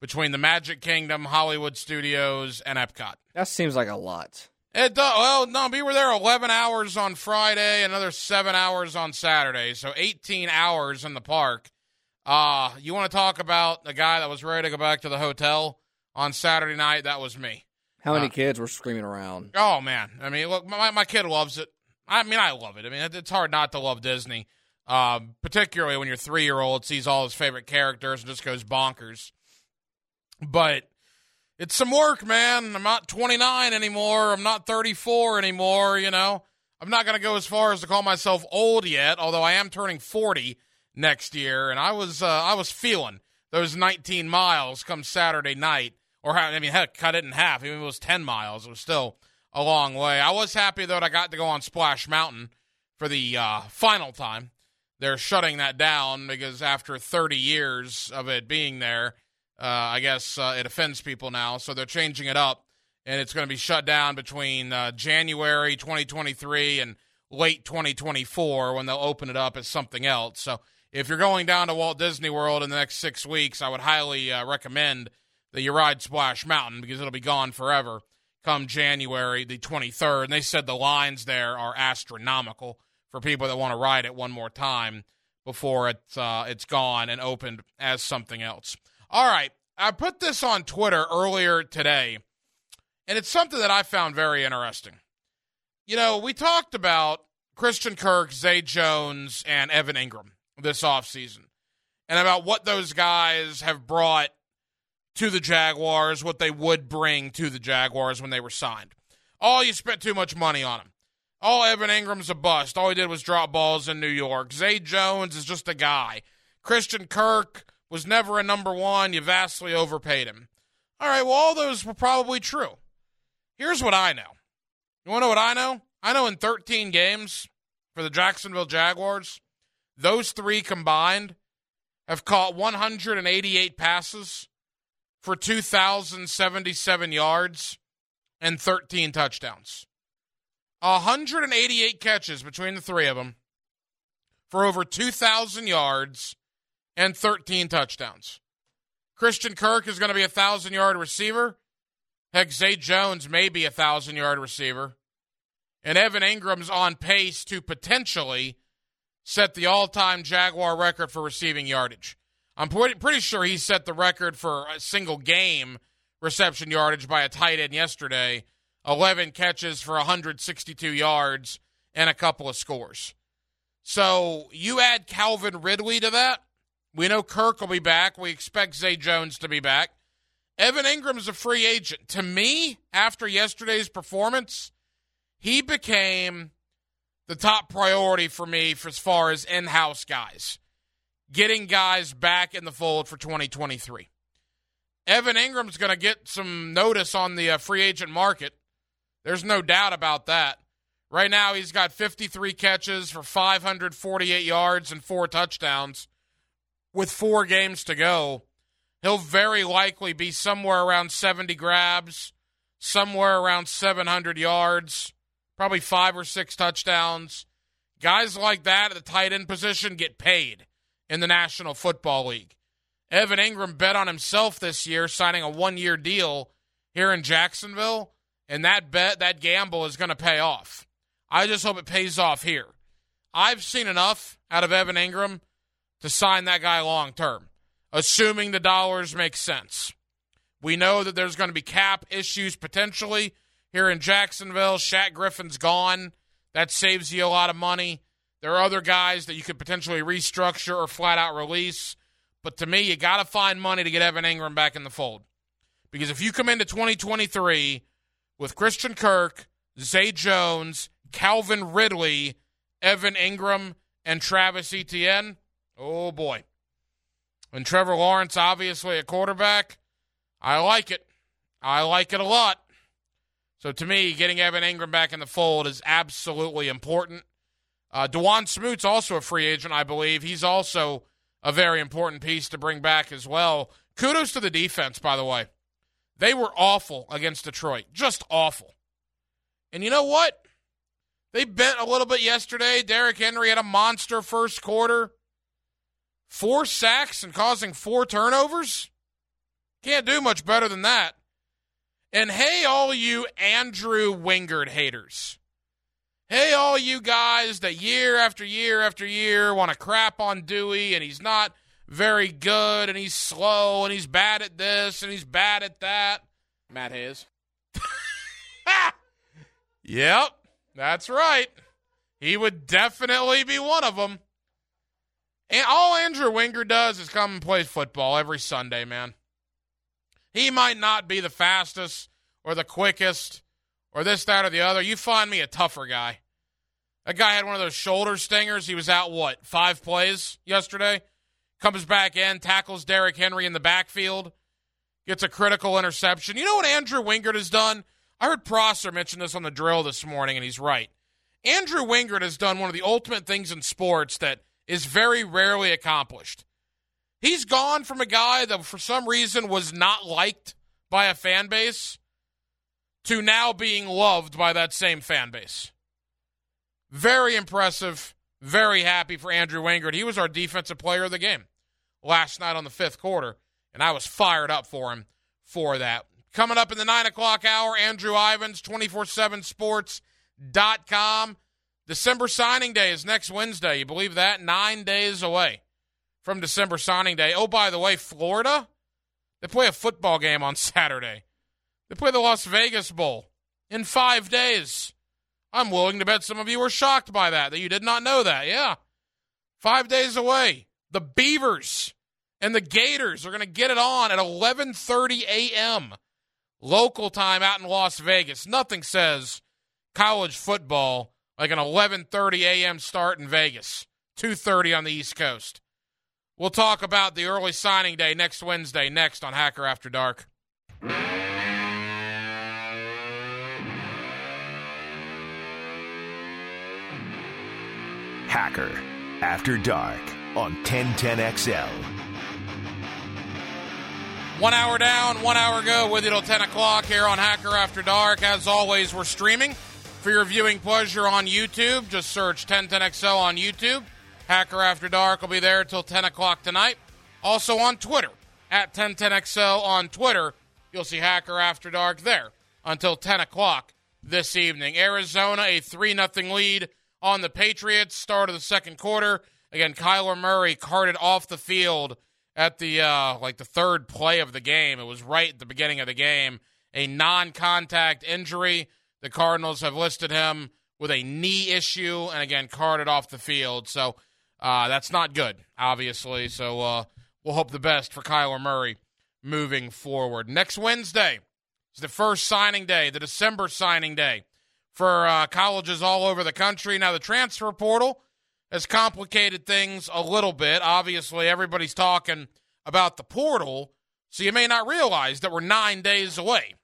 between the Magic Kingdom, Hollywood Studios, and Epcot. That seems like a lot. It does. Well, no, we were there 11 hours on Friday, another seven hours on Saturday, so 18 hours in the park. Uh, you want to talk about the guy that was ready to go back to the hotel on Saturday night? That was me. How many Uh, kids were screaming around? Oh man, I mean, look, my my kid loves it. I mean, I love it. I mean, it- it's hard not to love Disney, um, particularly when your three year old sees all his favorite characters and just goes bonkers. But it's some work, man. I'm not 29 anymore. I'm not 34 anymore. You know, I'm not gonna go as far as to call myself old yet, although I am turning 40 next year, and I was uh, I was feeling those 19 miles come Saturday night, or I mean, heck, cut it in half. Even if it was 10 miles, it was still a long way. I was happy though that I got to go on Splash Mountain for the uh, final time. They're shutting that down because after 30 years of it being there, uh, I guess uh, it offends people now, so they're changing it up, and it's going to be shut down between uh, January 2023 and late 2024 when they'll open it up as something else. So if you're going down to Walt Disney World in the next six weeks, I would highly uh, recommend that you ride Splash Mountain because it'll be gone forever come January the 23rd. And they said the lines there are astronomical for people that want to ride it one more time before it's uh, it's gone and opened as something else. All right, I put this on Twitter earlier today, and it's something that I found very interesting. You know, we talked about Christian Kirk, Zay Jones, and Evan Engram this offseason, and about what those guys have brought to the Jaguars, what they would bring to the Jaguars when they were signed. Oh, you spent too much money on him. Oh, Evan Engram's a bust. All he did was drop balls in New York. Zay Jones is just a guy. Christian Kirk was never a number one. You vastly overpaid him. All right, well, all those were probably true. Here's what I know. You want to know what I know? I know in 13 games for the Jacksonville Jaguars, those three combined have caught 188 passes for 2,077 yards and 13 touchdowns. 188 catches between the three of them for over 2,000 yards and 13 touchdowns. Christian Kirk is going to be a 1,000 yard receiver. Heck, Zay Jones may be a 1,000 yard receiver. And Evan Engram's on pace to potentially set the all time Jaguar record for receiving yardage. I'm pretty, pretty sure he set the record for a single game reception yardage by a tight end yesterday 11 catches for 162 yards and a couple of scores. So you add Calvin Ridley to that. We know Kirk will be back. We expect Zay Jones to be back. Evan Engram's a free agent. To me, after yesterday's performance, he became the top priority for me for as far as in house guys, getting guys back in the fold for 2023. Evan Engram's going to get some notice on the uh, free agent market. There's no doubt about that. Right now, he's got 53 catches for 548 yards and four touchdowns with four games to go. He'll very likely be somewhere around 70 grabs, somewhere around 700 yards, probably five or six touchdowns. Guys like that at the tight end position get paid in the National Football League. Evan Engram bet on himself this year, signing a one year deal here in Jacksonville, and that bet, that gamble is going to pay off. I just hope it pays off here. I've seen enough out of Evan Engram to sign that guy long term, assuming the dollars make sense. We know that there's going to be cap issues potentially here in Jacksonville. Shaq Griffin's gone. That saves you a lot of money. There are other guys that you could potentially restructure or flat out release. But to me, you got to find money to get Evan Engram back in the fold. Because if you come into 2023 with Christian Kirk, Zay Jones, Calvin Ridley, Evan Engram, and Travis Etienne, oh boy. And Trevor Lawrence, obviously a quarterback, I like it. I like it a lot. So to me, getting Evan Engram back in the fold is absolutely important. Uh, Dawuane Smoot's also a free agent, I believe. He's also a very important piece to bring back as well. Kudos to the defense, by the way. They were awful against Detroit, just awful. And you know what? They bent a little bit yesterday. Derrick Henry had a monster first quarter, four sacks and causing four turnovers. Can't do much better than that. And hey, all you Andrew Wingard haters. Hey, all you guys that year after year after year want to crap on Dewey and he's not very good and he's slow and he's bad at this and he's bad at that. Matt Hayes. yep, that's right. He would definitely be one of them. And all Andrew Wingard does is come and play football every Sunday, man. He might not be the fastest or the quickest or this, that, or the other. You find me a tougher guy. That guy had one of those shoulder stingers. He was out, what, five plays yesterday? Comes back in, tackles Derrick Henry in the backfield, gets a critical interception. You know what Andrew Wingard has done? I heard Prosser mention this on the drill this morning, and he's right. Andrew Wingard has done one of the ultimate things in sports that is very rarely accomplished. He's gone from a guy that for some reason was not liked by a fan base to now being loved by that same fan base. Very impressive. Very happy for Andrew Wingard. He was our defensive player of the game last night on the fifth quarter, and I was fired up for him for that. Coming up in the 9 o'clock hour, Andrew Ivans, Ivins, 247sports.com. December signing day is next Wednesday. You believe that? Nine days away from December signing day. Oh, by the way, Florida, they play a football game on Saturday. They play the Las Vegas Bowl in five days. I'm willing to bet some of you were shocked by that, that you did not know that. Yeah. Five days away. The Beavers and the Gators are going to get it on at 11:30 a.m. local time out in Las Vegas. Nothing says college football like an 11:30 a.m. start in Vegas. 2:30 on the East Coast. We'll talk about the early signing day next Wednesday next on Hacker After Dark. Hacker After Dark on 1010XL. One hour down, one hour go with you till 10 o'clock here on Hacker After Dark. As always, we're streaming for your viewing pleasure on YouTube. Just search 1010XL on YouTube. Hacker After Dark will be there till 10 o'clock tonight. Also on Twitter, at 1010XL on Twitter. You'll see Hacker After Dark there until 10 o'clock this evening. Arizona, a 3 0 lead on the Patriots. Start of the second quarter. Again, Kyler Murray carted off the field at the uh, like the third play of the game. It was right at the beginning of the game. A non-contact injury. The Cardinals have listed him with a knee issue, and again carted off the field. So uh, that's not good, obviously. So uh, we'll hope the best for Kyler Murray moving forward. Next Wednesday is the first signing day, the December signing day for uh, colleges all over the country. Now, the transfer portal has complicated things a little bit. Obviously, everybody's talking about the portal, so you may not realize that we're nine days away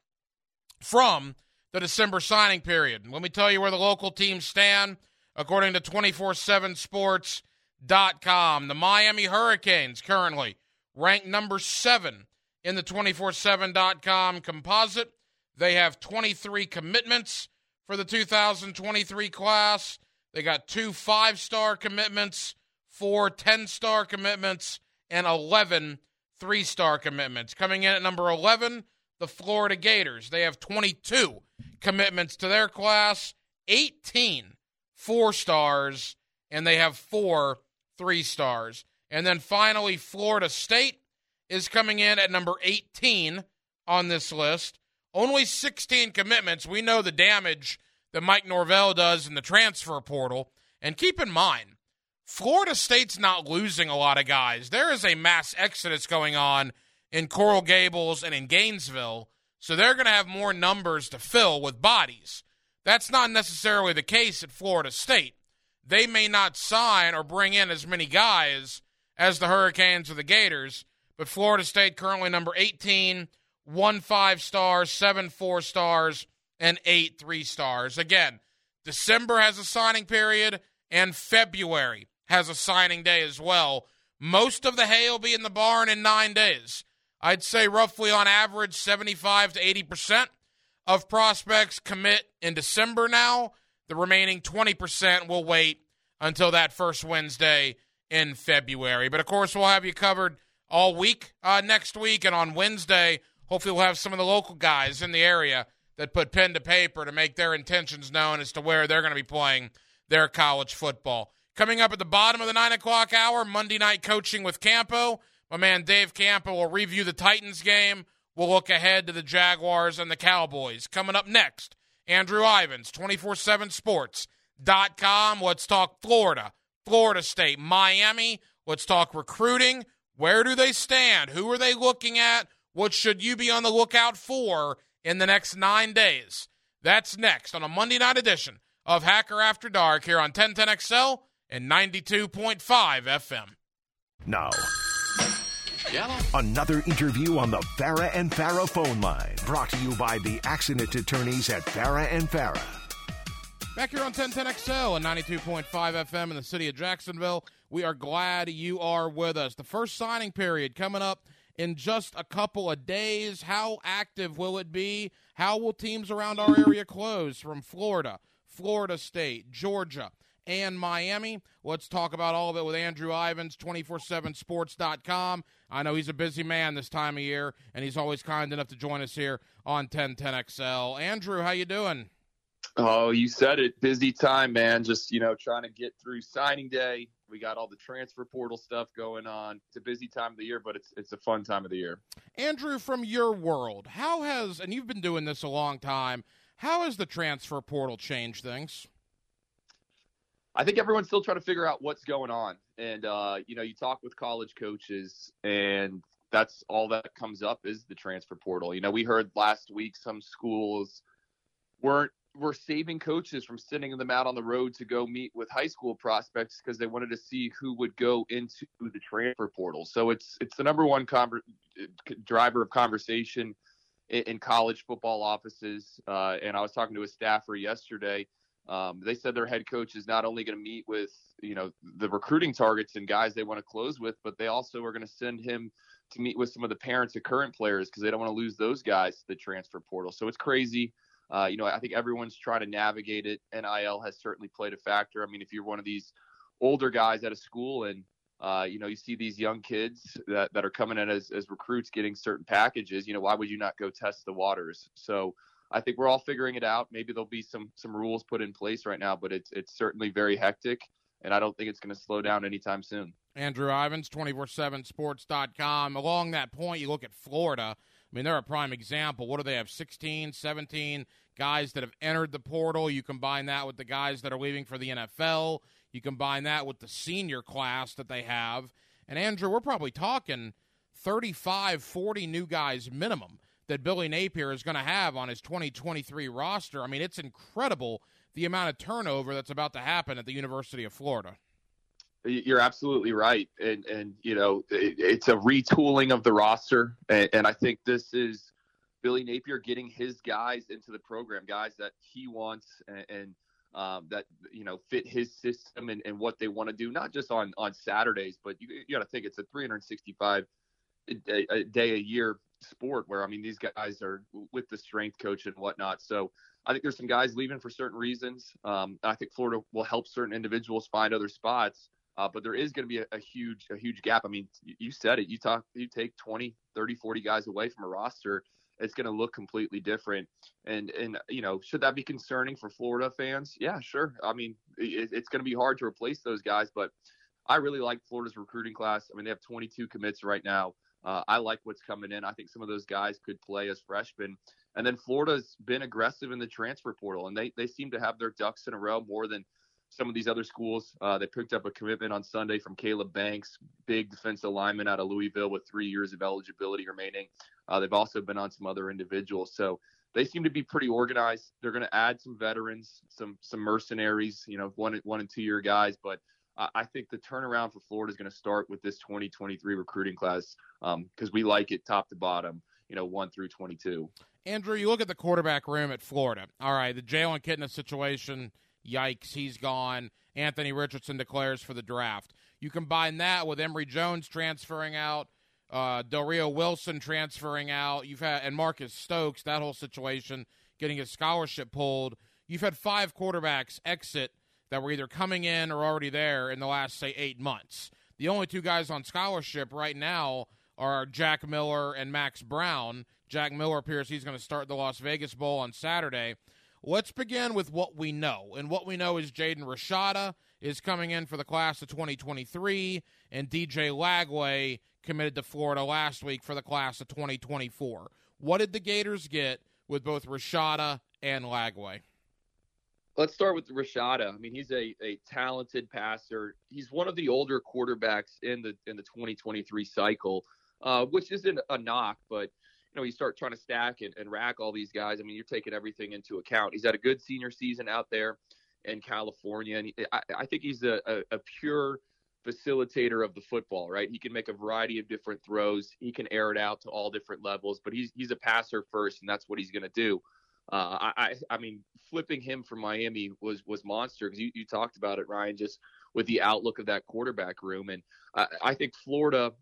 from the December signing period. Let me tell you where the local teams stand. According to 247sports.com, the Miami Hurricanes currently ranked number seven in the 247.com composite. They have 23 commitments for the 2023 class. They got two five star commitments, four 10 star commitments, and 11 three star commitments. Coming in at number 11, the Florida Gators. They have 22 commitments to their class, 18 four stars, and they have four three stars. And then finally, Florida State is coming in at number 18 on this list. Only 16 commitments. We know the damage that Mike Norvell does in the transfer portal. And keep in mind, Florida State's not losing a lot of guys. There is a mass exodus going on in Coral Gables and in Gainesville, so they're going to have more numbers to fill with bodies. That's not necessarily the case at Florida State. They may not sign or bring in as many guys as the Hurricanes or the Gators, but Florida State currently number 18, one five stars, seven four stars, and eight three stars. Again, December has a signing period, and February has a signing day as well. Most of the hay will be in the barn in nine days. I'd say roughly on average 75 to 80% of prospects commit in December now. The remaining 20% will wait until that first Wednesday in February. But of course, we'll have you covered all week uh, next week. And on Wednesday, hopefully, we'll have some of the local guys in the area that put pen to paper to make their intentions known as to where they're going to be playing their college football. Coming up at the bottom of the 9 o'clock hour, Monday night coaching with Campo. My man Dave Campo will review the Titans game. We'll look ahead to the Jaguars and the Cowboys. Coming up next, Andrew Ivans, Ivins, 247sports.com. Let's talk Florida, Florida State, Miami. Let's talk recruiting. Where do they stand? Who are they looking at? What should you be on the lookout for in the next nine days? That's next on a Monday night edition of Hacker After Dark here on 1010XL and 92.5 FM. Now, another interview on the Farah and Farah phone line, brought to you by the accident attorneys at Farah and Farah. Back here on 1010XL and 92.5 FM in the city of Jacksonville, we are glad you are with us. The first signing period coming up in just a couple of days. How active will it be? How will teams around our area close from Florida, Florida State, Georgia? And Miami. Let's talk about all of it with Andrew Ivins, 247sports.com. I know he's a busy man this time of year, and he's always kind enough to join us here on 1010XL. Andrew, how you doing? Oh, you said it. Busy time, man. Just, you know, trying to get through signing day. We got all the transfer portal stuff going on. It's a busy time of the year, but it's it's a fun time of the year. Andrew, from your world, how has and you've been doing this a long time, how has the transfer portal changed things? I think everyone's still trying to figure out what's going on. And uh, you know, you talk with college coaches and that's all that comes up is the transfer portal. You know, we heard last week some schools weren't were saving coaches from sending them out on the road to go meet with high school prospects because they wanted to see who would go into the transfer portal. So it's it's the number one conver- driver of conversation in, in college football offices. Uh, and I was talking to a staffer yesterday um, they said their head coach is not only going to meet with you know the recruiting targets and guys they want to close with, but they also are going to send him to meet with some of the parents of current players because they don't want to lose those guys to the transfer portal. So it's crazy. Uh, you know, I think everyone's trying to navigate it. NIL has certainly played a factor. I mean, if you're one of these older guys at a school and uh, you know, you see these young kids that, that are coming in as, as recruits getting certain packages, you know, why would you not go test the waters? So I think we're all figuring it out. Maybe there'll be some some rules put in place right now, but it's it's certainly very hectic, and I don't think it's going to slow down anytime soon. Andrew Ivins, 247sports.com. Along that point, you look at Florida. I mean, they're a prime example. What do they have? 16, 17 guys that have entered the portal. You combine that with the guys that are leaving for the NFL. You combine that with the senior class that they have. And Andrew, we're probably talking 35, 40 new guys minimum that Billy Napier is going to have on his 2023 roster. I mean, it's incredible the amount of turnover that's about to happen at the University of Florida. You're absolutely right, and and you know it, it's a retooling of the roster, and, and I think this is Billy Napier getting his guys into the program, guys that he wants and, and um, that you know fit his system and, and what they want to do, not just on on Saturdays, but you, you got to think it's a 365 a, a day a year sport where I mean these guys are with the strength coach and whatnot. So I think there's some guys leaving for certain reasons. Um, I think Florida will help certain individuals find other spots. Uh, but there is going to be a, a, huge a huge gap. I mean, you said it. You talk you take 20, 30, 40 guys away from a roster, it's going to look completely different. And and you know, should that be concerning for Florida fans? Yeah, sure. I mean, it, it's going to be hard to replace those guys, but I really like Florida's recruiting class. I mean, they have 22 commits right now. Uh, I like what's coming in. I think some of those guys could play as freshmen. And then Florida's been aggressive in the transfer portal, and they they seem to have their ducks in a row more than some of these other schools. Uh, they picked up a commitment on Sunday from Caleb Banks, big defensive lineman out of Louisville with three years of eligibility remaining. Uh, they've also been on some other individuals, so they seem to be pretty organized. They're going to add some veterans, some some mercenaries, you know, one one and two year guys, but I think the turnaround for Florida is going to start with this 2023 recruiting class because um, we like it top to bottom, you know, one through 22. Andrew, you look at the quarterback room at Florida. All right, the Jalen Kitna situation, yikes, he's gone. Anthony Richardson declares for the draft. You combine that with Emory Jones transferring out, uh, Del Rio Wilson transferring out. You've had and Marcus Stokes, that whole situation, getting his scholarship pulled. You've had five quarterbacks exit that were either coming in or already there in the last say eight months. The only two guys on scholarship right now are Jack Miller and Max Brown. Jack Miller appears he's going to start the Las Vegas Bowl on Saturday. Let's begin with what we know. And what we know is Jaden Rashada is coming in for the class of 2023, and DJ Lagway committed to Florida last week for the class of 2024. What did the Gators get with both Rashada and Lagway? Let's start with Rashada. I mean, he's a, a talented passer. He's one of the older quarterbacks in the in the 2023 cycle, uh, which isn't a knock, but you know, you start trying to stack and, and rack all these guys. I mean, you're taking everything into account. He's had a good senior season out there in California, and he, I, I, think he's a, a, a pure facilitator of the football. Right? He can make a variety of different throws. He can air it out to all different levels, but he's he's a passer first, and that's what he's going to do. Uh, I, I mean, flipping him from Miami was was monster because you, you talked about it, Ryan, just with the outlook of that quarterback room, and I, I think Florida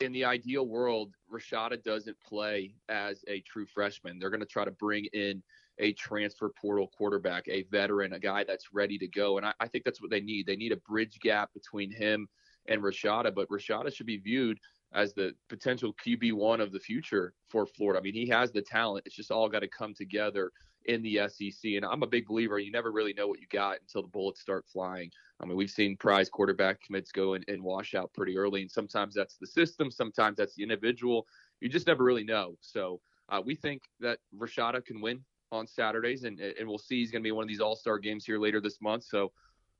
in the ideal world, Rashada doesn't play as a true freshman. They're going to try to bring in a transfer portal quarterback, a veteran, a guy that's ready to go. And I, I, think that's what they need. They need a bridge gap between him and Rashada, but Rashada should be viewed as the potential QB1 of the future for Florida. I mean, he has the talent. It's just all got to come together in the SEC. And I'm a big believer. You never really know what you got until the bullets start flying. I mean, we've seen prize quarterback commits go and, and wash out pretty early, and sometimes that's the system, sometimes that's the individual. You just never really know. So uh, we think that Rashada can win on Saturdays, and and we'll see. He's going to be one of these All Star games here later this month. So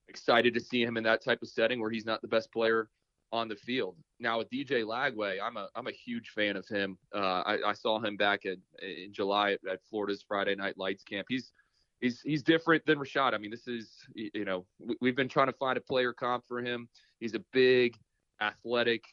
excited to see him in that type of setting where he's not the best player on the field. Now with DJ Lagway, I'm a I'm a huge fan of him. Uh, I, I, saw him back at, in July at, at, Florida's Friday Night Lights camp. He's he's he's different than Rashad. I mean, this is you know we, have been trying to find a player comp for him. He's a big, athletic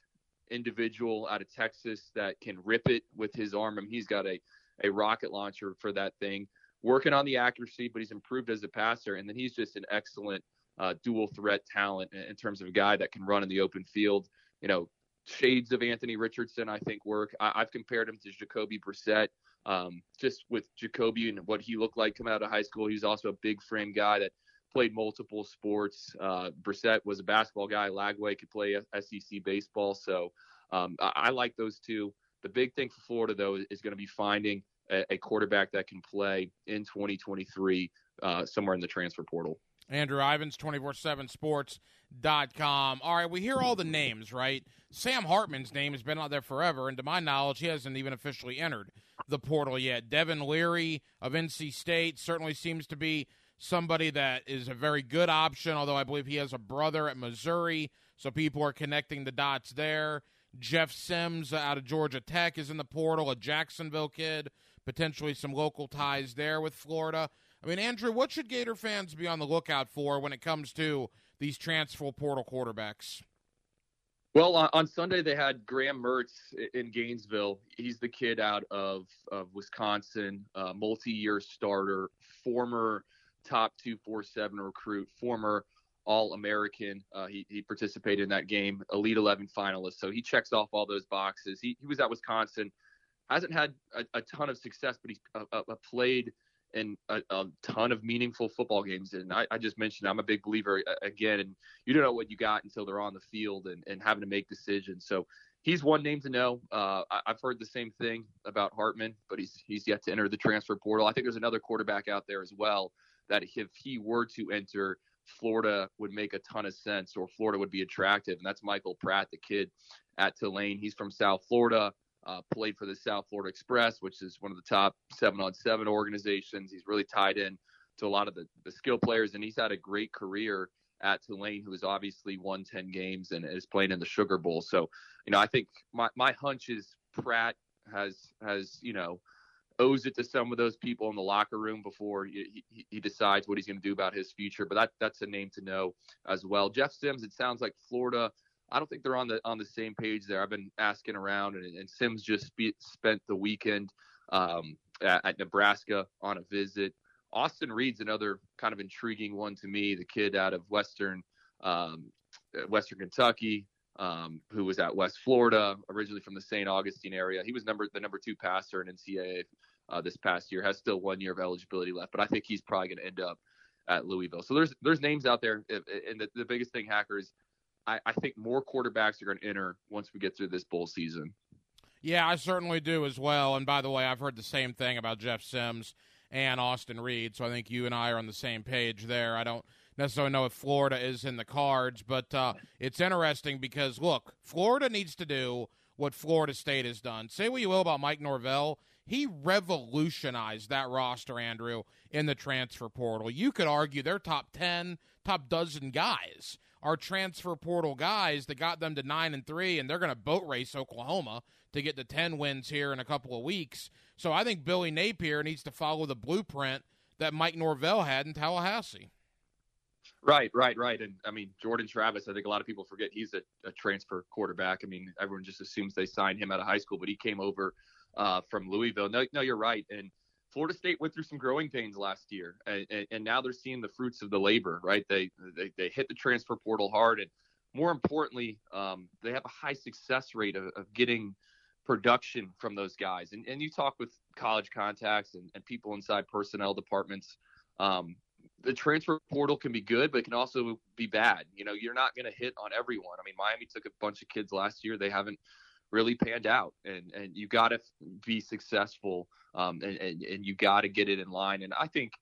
individual out of Texas that can rip it with his arm. I mean, he's got a a rocket launcher for that thing. Working on the accuracy, but he's improved as a passer, and then he's just an excellent uh, dual threat talent in terms of a guy that can run in the open field. You know, shades of Anthony Richardson, I think, work. I, have compared him to Jacoby Brissett. Um, just with Jacoby and what he looked like coming out of high school, he's also a big frame guy that played multiple sports. Uh, Brissett was a basketball guy. Lagway could play SEC baseball. So um, I, I, like those two. The big thing for Florida, though, is, is going to be finding a, a, quarterback that can play in 2023 uh, somewhere in the transfer portal. Andrew Ivins, 247sports.com. All right, we hear all the names, right? Sam Hartman's name has been out there forever, and to my knowledge, he hasn't even officially entered the portal yet. Devin Leary of NC State certainly seems to be somebody that is a very good option, although I believe he has a brother at Missouri, so people are connecting the dots there. Jeff Sims out of Georgia Tech is in the portal, a Jacksonville kid, potentially some local ties there with Florida. I mean, Andrew, what should Gator fans be on the lookout for when it comes to these transfer portal quarterbacks? Well, on Sunday they had Graham Mertz in Gainesville. He's the kid out of, of Wisconsin, uh, multi-year starter, former top 247 recruit, former All-American. Uh, he, he participated in that game, Elite 11 finalist. So he checks off all those boxes. He, he was at Wisconsin, hasn't had a, a ton of success, but he's uh, uh played – and a, a, ton of meaningful football games. And I, I, just mentioned I'm a big believer again, and you don't know what you got until they're on the field and, and having to make decisions. So he's one name to know. Uh, I, have heard the same thing about Hartman, but he's he's yet to enter the transfer portal. I think there's another quarterback out there as well that if he were to enter. Florida would make a ton of sense, or Florida would be attractive, and that's Michael Pratt, the kid at Tulane. He's from South Florida. Uh, played for the South Florida Express, which is one of the top seven on seven organizations. He's really tied in to a lot of the, the skill players, and he's had a great career at Tulane, who has obviously won 10 games and is playing in the Sugar Bowl. So, you know, I think my, my hunch is Pratt has, has, you know, owes it to some of those people in the locker room before he, he, he decides what he's going to do about his future. But that, that's a name to know as well. Jeff Sims, it sounds like Florida – I don't think they're on the on the same page there. I've been asking around, and, and Sims just spe- spent the weekend um, at, at, Nebraska on a visit. Austin Reed's another kind of intriguing one to me. The kid out of Western um, Western Kentucky, um, who was at West Florida, originally from the St. Augustine area. He was number the number two passer in NCAA uh, this past year. Has still one year of eligibility left, but I think he's probably going to end up at Louisville. So there's there's names out there, and the, the biggest thing, hackers I, I think more quarterbacks are going to enter once we get through this bowl season. Yeah, I certainly do as well. And by the way, I've heard the same thing about Jeff Sims and Austin Reed, so I think you and I are on the same page there. I don't necessarily know if Florida is in the cards, but uh, it's interesting because look, Florida needs to do what Florida State has done. Say what you will about Mike Norvell, he revolutionized that roster, Andrew, in the transfer portal. You could argue they're top ten, top dozen guys are transfer portal guys that got them to nine and three, and they're going to boat race Oklahoma to get to ten wins here in a couple of weeks. So I think Billy Napier needs to follow the blueprint that Mike Norvell had in Tallahassee. Right, right, right. And I mean, Jordan Travis, I think a lot of people forget he's a, a transfer quarterback. I mean, everyone just assumes they signed him out of high school, but he came over uh, from Louisville. No, no, you're right. And Florida State went through some growing pains last year, and, and, now they're seeing the fruits of the labor. Right? They, they they hit the transfer portal hard, and more importantly, um, they have a high success rate of, of getting production from those guys. And and you talk with college contacts and, and people inside personnel departments. Um, the transfer portal can be good, but it can also be bad. You know, you're not going to hit on everyone. I mean, Miami took a bunch of kids last year; they haven't really panned out, and and you got to be successful um, and, and, and you got to get it in line. And I think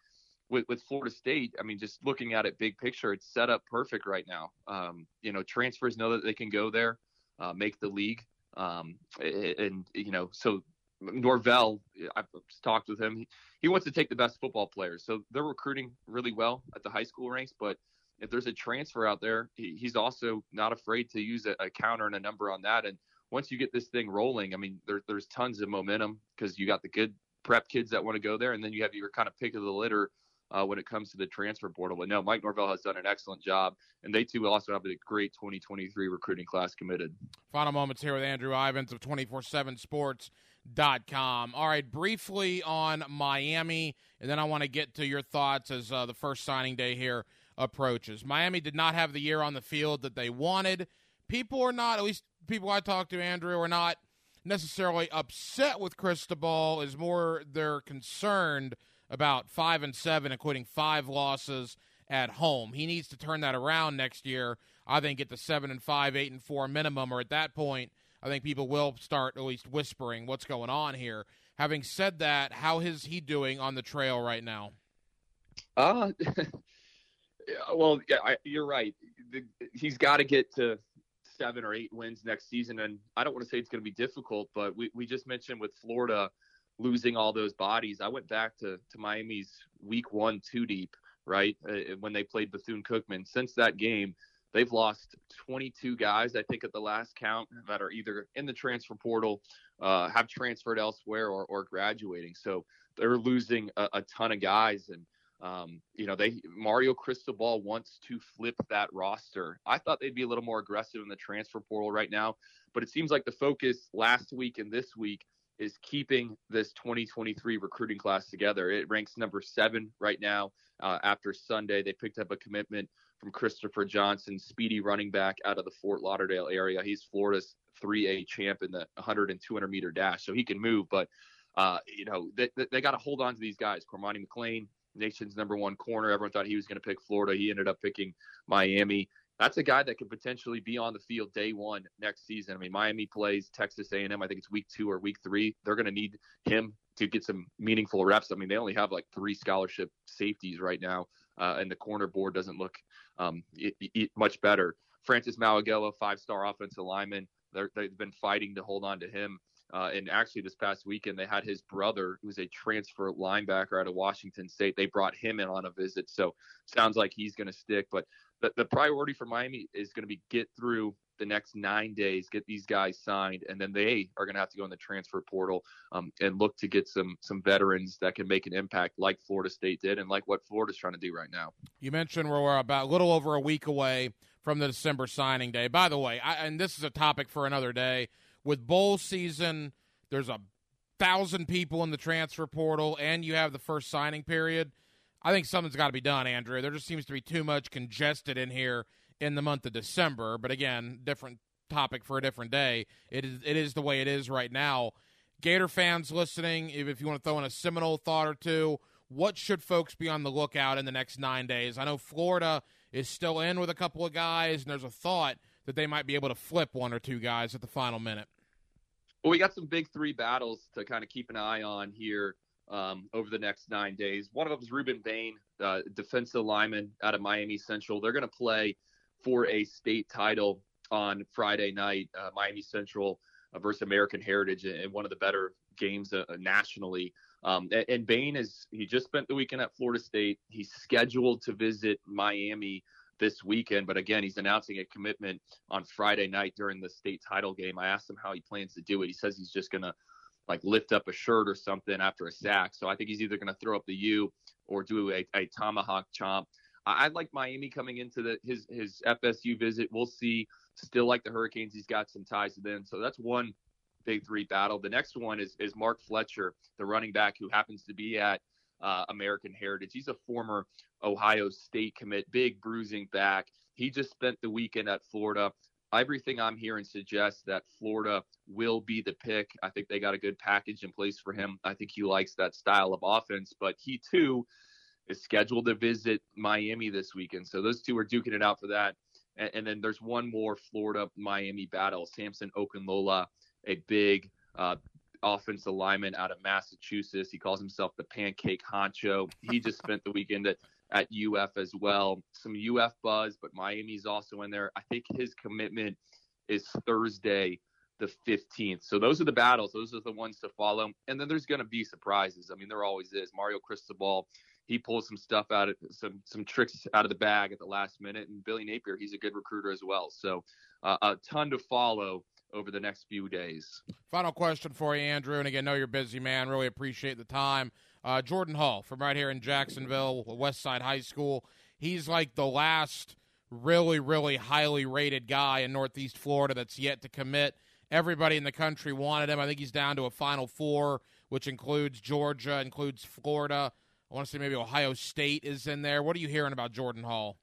with, with Florida State, I mean, just looking at it big picture, it's set up perfect right now. Um, you know, transfers know that they can go there, uh, make the league. Um, and, you know, so Norvell, I've talked with him. He, he wants to take the best football players. So they're recruiting really well at the high school ranks. But if there's a transfer out there, he, he's also not afraid to use a, a counter and a number on that. And once you get this thing rolling, I mean, there, there's tons of momentum because you got the good prep kids that want to go there, and then you have your kind of pick of the litter uh, when it comes to the transfer portal. But no, Mike Norvell has done an excellent job, and they too will also have a great 2023 recruiting class committed. Final moments here with Andrew Ivins of 247sports.com. All right, briefly on Miami, and then I want to get to your thoughts as uh, the first signing day here approaches. Miami did not have the year on the field that they wanted. People are not, at least people I talk to, Andrew, are not necessarily upset with Cristobal. Is more they're concerned about five and seven, including five losses at home. He needs to turn that around next year. I think get to seven and five, eight and four minimum, or at that point, I think people will start at least whispering what's going on here. Having said that, how is he doing on the trail right now? Uh, well, yeah, I, you're right. The, he's got to get to seven or eight wins next season. And I don't want to say it's going to be difficult, but we, we just mentioned with Florida losing all those bodies. I went back to, to Miami's week one, two deep, right? Uh, when they played Bethune Cookman. Since that game, they've lost 22 guys, I think, at the last count that are either in the transfer portal, uh, have transferred elsewhere, or, or graduating. So they're losing a, a ton of guys. And um, you know, they Mario Cristobal wants to flip that roster. I thought they'd be a little more aggressive in the transfer portal right now, but it seems like the focus last week and this week is keeping this 2023 recruiting class together. It ranks number seven right now. Uh, after Sunday, they picked up a commitment from Christopher Johnson, speedy running back out of the Fort Lauderdale area. He's Florida's 3A champ in the 100 and 200 meter dash, so he can move. But uh, you know, they, they got to hold on to these guys. Cormani McClain, nation's number one corner. Everyone thought he was going to pick Florida. He ended up picking Miami. That's a guy that could potentially be on the field day one next season. I mean, Miami plays Texas A&M. I think it's week two or week three. They're going to need him to get some meaningful reps. I mean, they only have like three scholarship safeties right now, uh, and the corner board doesn't look um, it, it, much better. Francis Mauigoa, five-star offensive lineman. they have been fighting to hold on to him Uh, and actually, this past weekend, they had his brother, who's a transfer linebacker out of Washington State. They brought him in on a visit. So sounds like he's going to stick. But the, the priority for Miami is going to be get through the next nine days, get these guys signed, and then they are going to have to go in the transfer portal um, and look to get some some veterans that can make an impact, like Florida State did, and like what Florida's trying to do right now. You mentioned we're about a little over a week away from the December signing day. By the way, I, and this is a topic for another day. With bowl season, there's a thousand people in the transfer portal, and you have the first signing period. I think something's got to be done, Andrew. There just seems to be too much congested in here in the month of December. But again, different topic for a different day. It is it is the way it is right now. Gator fans listening, if you want to throw in a Seminole thought or two, what should folks be on the lookout in the next nine days? I know Florida is still in with a couple of guys, and there's a thought that they might be able to flip one or two guys at the final minute. Well, we got some big three battles to kind of keep an eye on here um, over the next nine days. One of them is Rueben Bain, uh, defensive lineman out of Miami Central. They're going to play for a state title on Friday night, uh, Miami Central uh, versus American Heritage, and one of the better games uh, nationally. Um, and, and Bain is he just spent the weekend at Florida State. He's scheduled to visit Miami this weekend, but again, he's announcing a commitment on Friday night during the state title game. I asked him how he plans to do it. He says he's just gonna like lift up a shirt or something after a sack. So I think he's either gonna throw up the U or do a, a tomahawk chomp. I, I like Miami coming into the his his FSU visit. We'll see. Still like the Hurricanes, he's got some ties to them. So that's one big three battle. The next one is is Mark Fletcher, the running back who happens to be at uh, American Heritage. He's a former Ohio State commit, big bruising back. He just spent the weekend at Florida. Everything I'm hearing suggests that Florida will be the pick. I think they got a good package in place for him. I think he likes that style of offense, but he too is scheduled to visit Miami this weekend. So those two are duking it out for that. And, and then there's one more Florida Miami battle. Samson Okunlola, a big uh, offensive lineman out of Massachusetts. He calls himself the pancake honcho. He just spent the weekend at, at UF as well. Some UF buzz, but Miami's also in there. I think his commitment is Thursday the 15th. So those are the battles. Those are the ones to follow. And then there's going to be surprises. I mean, there always is. Mario Cristobal he pulls some stuff out of some some tricks out of the bag at the last minute. And Billy Napier, he's a good recruiter as well. So uh, a ton to follow over the next few days. Final question for you, Andrew. And again, know you're busy, man. Really appreciate the time. Uh, Jordan Hall from right here in Jacksonville, West Side High School. He's like the last really, really highly rated guy in Northeast Florida that's yet to commit. Everybody in the country wanted him. I think he's down to a Final Four, which includes Georgia, includes Florida. I want to say maybe Ohio State is in there. What are you hearing about Jordan Hall?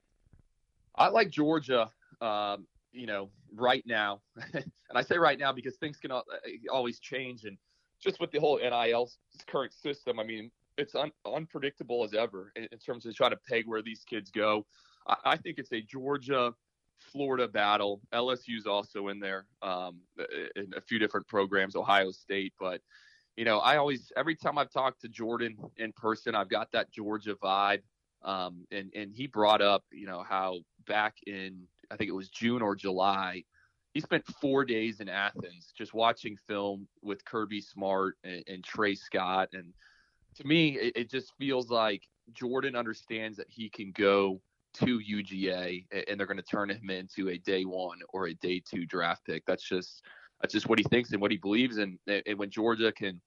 I like Georgia. Um, you know, right now, and I say right now because things can always change, and just with the whole NIL current system, I mean, it's un- unpredictable as ever in, in, terms of trying to peg where these kids go. I, I think it's a Georgia. Florida battle. LSU's also in there um, in a few different programs, Ohio State, but you know, I always every time I've talked to Jordan in person, I've got that Georgia vibe. Um, and and he brought up, you know, how back in I think it was June or July, he spent four days in Athens just watching film with Kirby Smart and, and Tray Scott. And to me, it, it just feels like Jordan understands that he can go to UGA and they're going to turn him into a day one or a day two draft pick. That's just that's just what he thinks and what he believes. And, and when Georgia can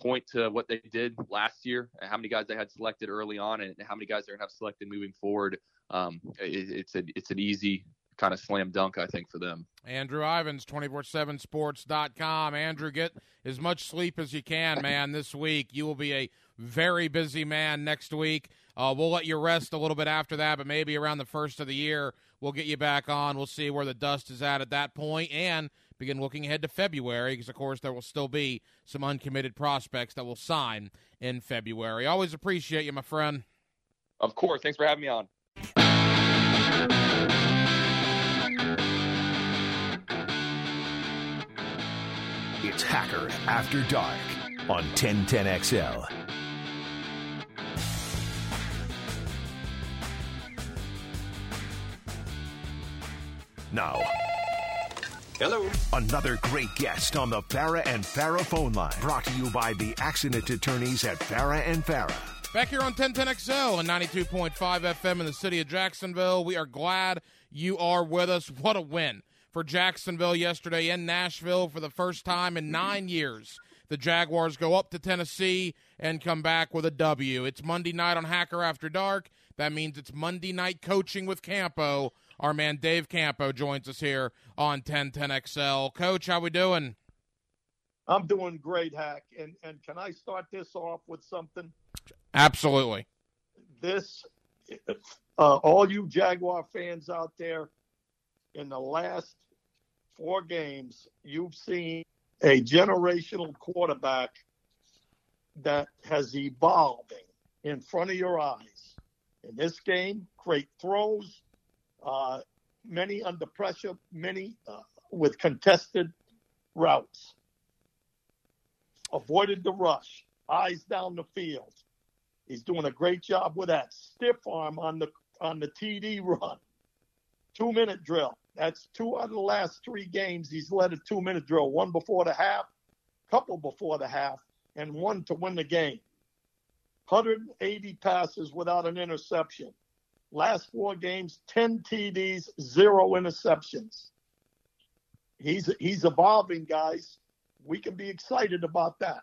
point to what they did last year, and how many guys they had selected early on, and how many guys they're gonna have selected moving forward, um, it, it's a it's an easy kind of slam dunk, I think, for them. Andrew Ivins, 247sports.com. Andrew, get as much sleep as you can, man, this week. You will be a very busy man next week. Uh, we'll let you rest a little bit after that, but maybe around the first of the year, we'll get you back on. We'll see where the dust is at at that point, and begin looking ahead to February because, of course, there will still be some uncommitted prospects that will sign in February. Always appreciate you, my friend. Of course. Thanks for having me on. It's Hacker After Dark on 1010XL. Now, Hello. Another great guest on the Farah and Farah phone line. Brought to you by the accident attorneys at Farah and Farah. Back here on 1010XL and 92.5 FM in the city of Jacksonville. We are glad you are with us. What a win for Jacksonville yesterday in Nashville for the first time in nine years. The Jaguars go up to Tennessee and come back with a W. It's Monday night on Hacker After Dark. That means it's Monday night coaching with Campo. Our man Dave Campo joins us here on 1010XL. Coach, how we doing? I'm doing great, Hack. And and can I start this off with something? Absolutely. This, uh, all you Jaguar fans out there, in the last four games, you've seen a generational quarterback that has evolving in front of your eyes. In this game, great throws, uh, many under pressure, many uh, with contested routes. Avoided the rush, eyes down the field. He's doing a great job with that stiff arm on the on the TD run. Two minute drill. That's two out of the last three games. He's led a two minute drill. One before the half, couple before the half, and one to win the game. 180 passes without an interception. Last four games, 10 TDs, zero interceptions. He's he's evolving, guys. We can be excited about that.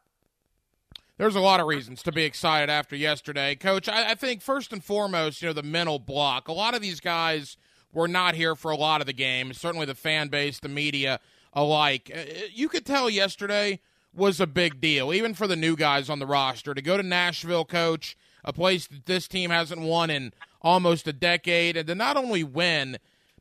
There's a lot of reasons to be excited after yesterday, Coach. I, I think first and foremost, you know, the mental block. A lot of these guys were not here for a lot of the game. Certainly, the fan base, the media alike. Uh, you could tell yesterday was a big deal, even for the new guys on the roster to go to Nashville, Coach, a place that this team hasn't won in almost a decade, and to not only win,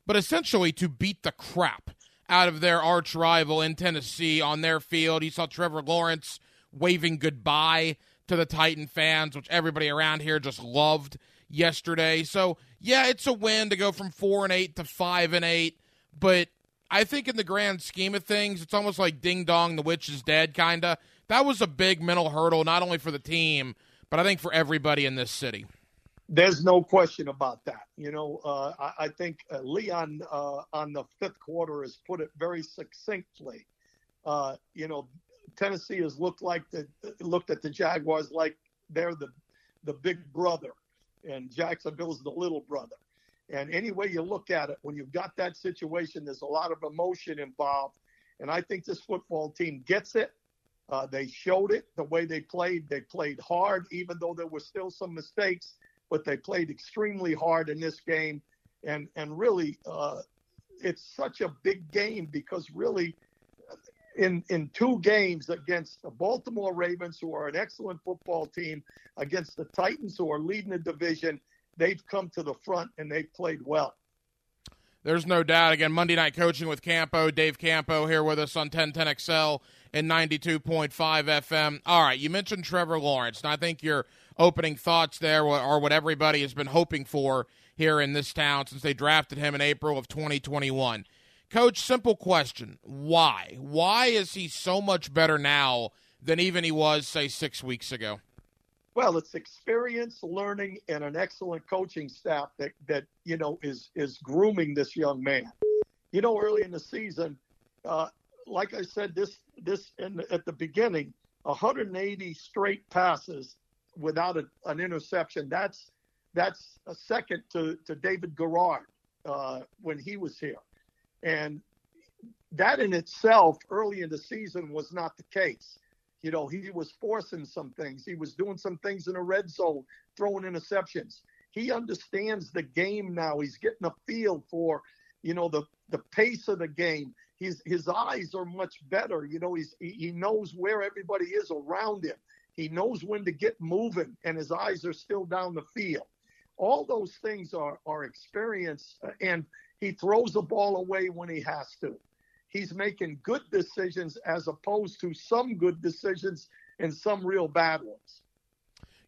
but essentially to beat the crap out of their arch rival in Tennessee on their field. You saw Trevor Lawrence waving goodbye to the Titan fans, which everybody around here just loved yesterday. So yeah, it's a win to go from four and eight to five and eight, but I think in the grand scheme of things, it's almost like ding dong, the witch is dead, kinda. That was a big mental hurdle, not only for the team, but I think for everybody in this city. There's no question about that. You know, uh, I, I, think uh, Leon uh, on the fifth quarter has put it very succinctly. Uh, you know, Tennessee has looked like the looked at the Jaguars like they're the the big brother, and Jacksonville's the little brother. And any way you look at it, when you've got that situation, there's a lot of emotion involved. And I think this football team gets it. Uh, they showed it the way they played. They played hard, even though there were still some mistakes, but they played extremely hard in this game. And and really, uh, it's such a big game because really, in in two games against the Baltimore Ravens, who are an excellent football team, against the Titans, who are leading the division, they've come to the front and they've played well. There's no doubt. Again, Monday night coaching with Campo, Dave Campo here with us on 1010XL and 92.5 FM. All right, you mentioned Trevor Lawrence, and I think your opening thoughts there are what everybody has been hoping for here in this town since they drafted him in April of 2021. Coach, simple question. Why? Why is he so much better now than even he was, say, six weeks ago? Well, it's experience, learning, and an excellent coaching staff that, that you know is is grooming this young man. You know, early in the season, uh, like I said, this this in, at the beginning, 180 straight passes without a, an interception. That's that's a second to, to David Garrard uh, when he was here. And that in itself, early in the season, was not the case. You know, he was forcing some things. He was doing some things in the red zone, throwing interceptions. He understands the game now. He's getting a feel for, you know, the the pace of the game. His his eyes are much better. You know, he's he knows where everybody is around him. He knows when to get moving, and his eyes are still down the field. All those things are are experience, uh, and he throws the ball away when he has to. He's making good decisions as opposed to some good decisions and some real bad ones.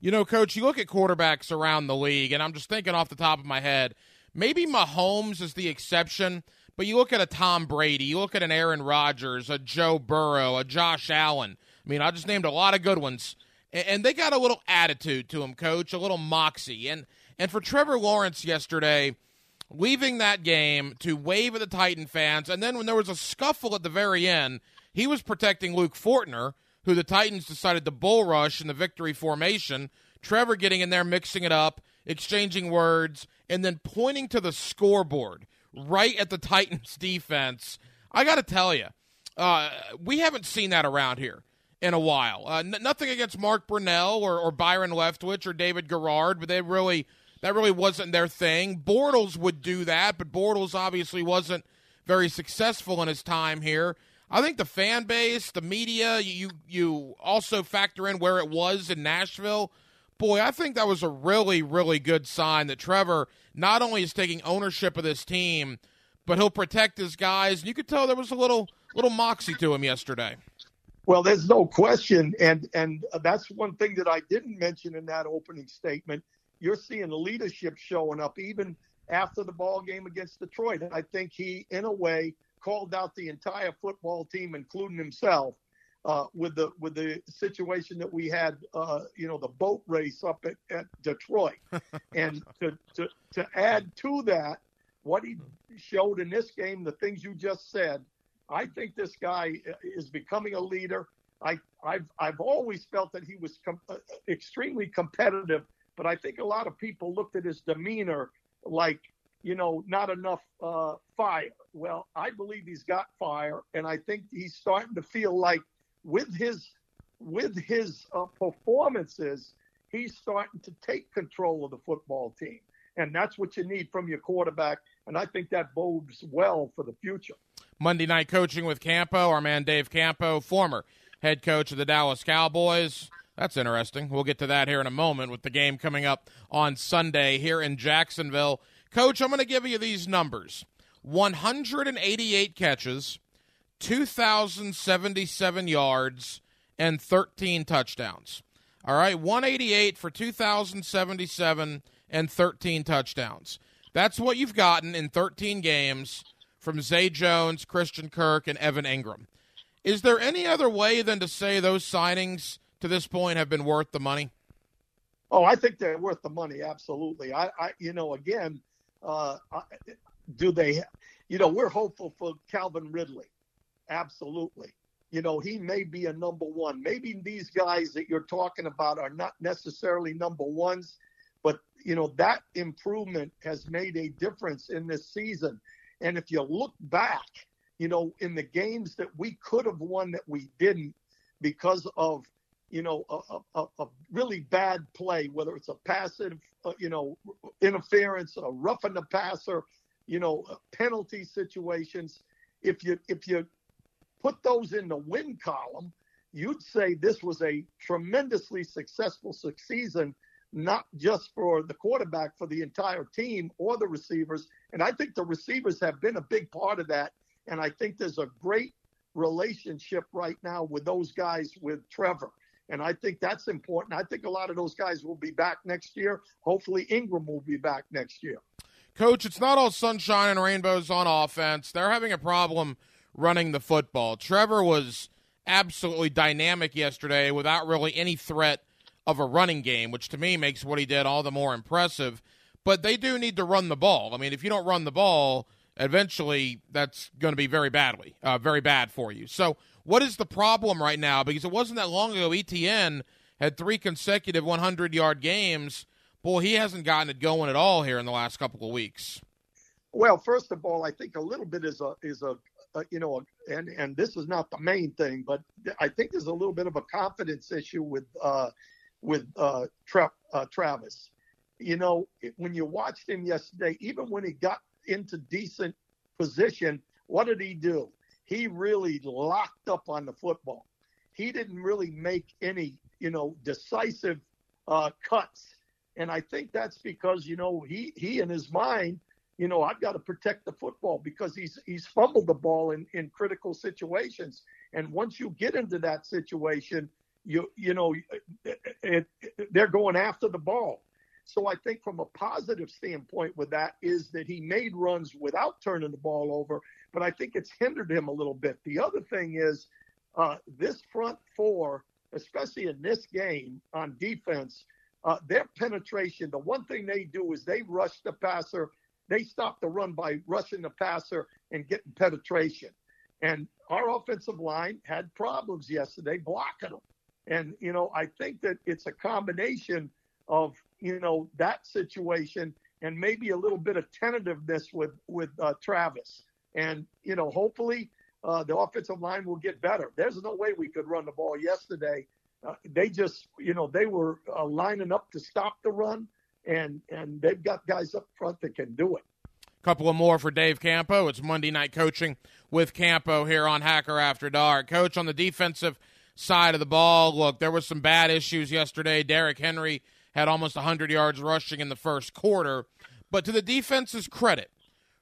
You know, coach, you look at quarterbacks around the league, and I'm just thinking off the top of my head, maybe Mahomes is the exception, but you look at a Tom Brady, you look at an Aaron Rodgers, a Joe Burrow, a Josh Allen. I mean, I just named a lot of good ones. And they got a little attitude to him, coach, a little moxie. And and for Trevor Lawrence yesterday, leaving that game to wave at the Titan fans, and then when there was a scuffle at the very end, he was protecting Luke Fortner, who the Titans decided to bull rush in the victory formation. Trevor getting in there, mixing it up, exchanging words, and then pointing to the scoreboard right at the Titans defense. I got to tell you, uh, we haven't seen that around here in a while. Uh, n- nothing against Mark Brunell or, or Byron Leftwich or David Garrard, but they really that really wasn't their thing. Bortles would do that, but Bortles obviously wasn't very successful in his time here. I think the fan base, the media, you you also factor in where it was in Nashville. Boy, I think that was a really really good sign that Trevor not only is taking ownership of this team, but he'll protect his guys. And you could tell there was a little little moxie to him yesterday. Well, there's no question, and and that's one thing that I didn't mention in that opening statement. You're seeing the leadership showing up even after the ball game against Detroit, I think he, in a way, called out the entire football team, including himself, uh, with the with the situation that we had, uh, you know, the boat race up at, at Detroit, and to, to to add to that, what he showed in this game, the things you just said, I think this guy is becoming a leader. I, I've I've always felt that he was com- uh, extremely competitive, but I think a lot of people looked at his demeanor like you know not enough uh, fire. Well, I believe he's got fire, and I think he's starting to feel like with his with his uh, performances, he's starting to take control of the football team, and that's what you need from your quarterback. And I think that bodes well for the future. Monday night coaching with Campo, our man Dave Campo, former head coach of the Dallas Cowboys. That's interesting. We'll get to that here in a moment with the game coming up on Sunday here in Jacksonville. Coach, I'm going to give you these numbers 188 catches, 2,077 yards, and 13 touchdowns. All right, 188 for 2,077 and 13 touchdowns. That's what you've gotten in 13 games from Zay Jones, Christian Kirk, and Evan Engram. Is there any other way than to say those signings to this point have been worth the money? Oh, I think they're worth the money. Absolutely. I, I you know, again, uh, do they, you know, we're hopeful for Calvin Ridley. Absolutely. You know, he may be a number one. Maybe these guys that you're talking about are not necessarily number ones, but, you know, that improvement has made a difference in this season. And if you look back, you know, in the games that we could have won that we didn't because of, you know, a, a, a really bad play, whether it's a passive, uh, you know, interference, a roughing the passer, you know, uh, penalty situations. If you if you put those in the win column, you'd say this was a tremendously successful season not just for the quarterback, for the entire team or the receivers. And I think the receivers have been a big part of that. And I think there's a great relationship right now with those guys with Trevor. And I think that's important. I think a lot of those guys will be back next year. Hopefully, Engram will be back next year. Coach, it's not all sunshine and rainbows on offense. They're having a problem running the football. Trevor was absolutely dynamic yesterday without really any threat of a running game, which to me makes what he did all the more impressive. But they do need to run the ball. I mean, if you don't run the ball, eventually that's going to be very badly, uh, very bad for you. So, what is the problem right now? Because it wasn't that long ago, ETN had three consecutive 100 yard games. Boy, he hasn't gotten it going at all here in the last couple of weeks. Well, first of all, I think a little bit is a is a, a you know, and and this is not the main thing, but I think there's a little bit of a confidence issue with uh, with uh, Tra- uh, Travis. You know, when you watched him yesterday, even when he got into decent position, what did he do? He really locked up on the football. He didn't really make any, you know, decisive uh, cuts. And I think that's because, you know, he, he in his mind, you know, I've got to protect the football because he's he's fumbled the ball in, in critical situations. And once you get into that situation, you you know it, it, they're going after the ball. So I think from a positive standpoint with that is that he made runs without turning the ball over, but I think it's hindered him a little bit. The other thing is uh, this front four, especially in this game on defense, uh, their penetration. The one thing they do is they rush the passer they stop the run by rushing the passer and getting penetration. And our offensive line had problems yesterday blocking them. And, you know, I think that it's a combination of, you know, that situation and maybe a little bit of tentativeness with, with uh, Travis. And, you know, hopefully uh, the offensive line will get better. There's no way we could run the ball yesterday. Uh, they just, you know, they were uh, lining up to stop the run, and and they've got guys up front that can do it. Couple of more for Dave Campo. It's Monday night coaching with Campo here on Hacker After Dark. Coach on the defensive side of the ball. Look, there was some bad issues yesterday. Derrick Henry had almost 100 yards rushing in the first quarter. But to the defense's credit,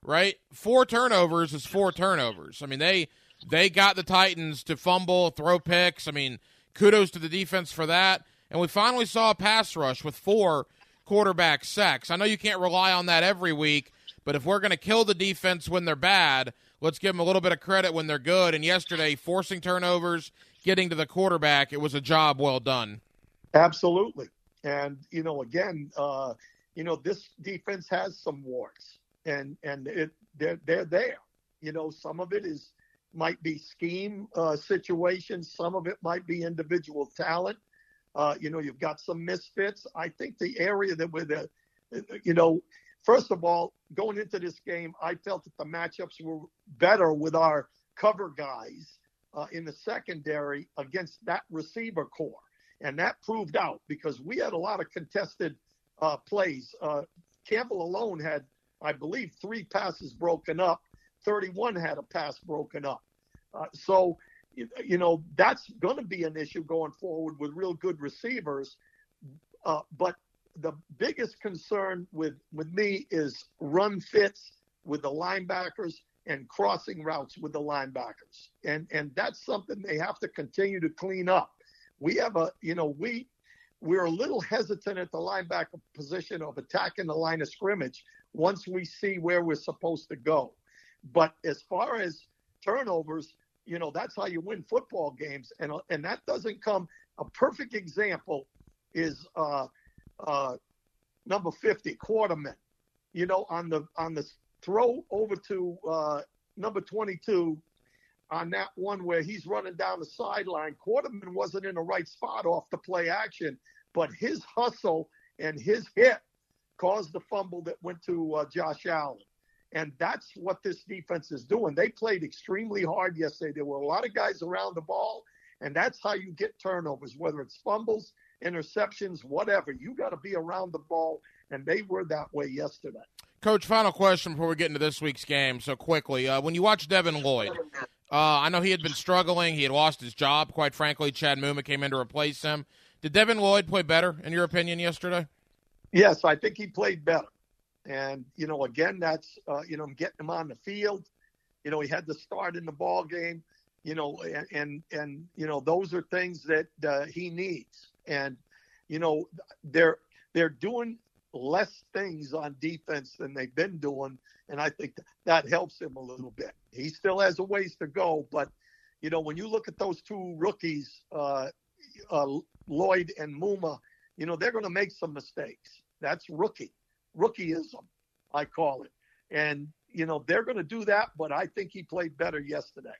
right? Four turnovers is four turnovers. I mean, they they got the Titans to fumble, throw picks. I mean, kudos to the defense for that. And we finally saw a pass rush with four quarterback sacks. I know you can't rely on that every week, but if we're going to kill the defense when they're bad, let's give them a little bit of credit when they're good. And yesterday, forcing turnovers, getting to the quarterback, it was a job well done. Absolutely. And, you know, again, uh, you know, this defense has some warts and, and it, they're, they're there. You know, some of it is might be scheme uh, situations. Some of it might be individual talent. Uh, you know, you've got some misfits. I think the area that with the, you know, first of all, going into this game, I felt that the matchups were better with our cover guys uh, in the secondary against that receiver corps. And that proved out because we had a lot of contested uh, plays. Uh, Campbell alone had, I believe, three passes broken up. 31 had a pass broken up. Uh, so, you know, that's going to be an issue going forward with real good receivers. Uh, but the biggest concern with, with me is run fits with the linebackers and crossing routes with the linebackers. And and that's something they have to continue to clean up. We have a, you know, we we're a little hesitant at the linebacker position of attacking the line of scrimmage once we see where we're supposed to go. But as far as turnovers, you know, that's how you win football games. And and that doesn't come a perfect example is uh uh number 50 Quarterman. You know, on the on the throw over to uh, number 22 on that one where he's running down the sideline. Quarterman wasn't in the right spot off the play action, but his hustle and his hit caused the fumble that went to uh, Josh Allen. And that's what this defense is doing. They played extremely hard yesterday. There were a lot of guys around the ball, and that's how you get turnovers, whether it's fumbles, interceptions, whatever. You got to be around the ball, and they were that way yesterday. Coach, final question before we get into this week's game. So quickly, uh, when you watch Devin Lloyd, uh, I know he had been struggling. He had lost his job, quite frankly. Chad Muma came in to replace him. Did Devin Lloyd play better, in your opinion, yesterday? Yes, I think he played better. And you know, again, that's uh, you know getting him on the field. You know, he had to start in the ball game. You know, and and, and you know those are things that uh, he needs. And you know, they're they're doing less things on defense than they've been doing, and I think that helps him a little bit. He still has a ways to go, but you know when you look at those two rookies, uh, uh, Lloyd and Muma, you know they're going to make some mistakes. That's rookie, rookieism, I call it, and you know they're going to do that. But I think he played better yesterday.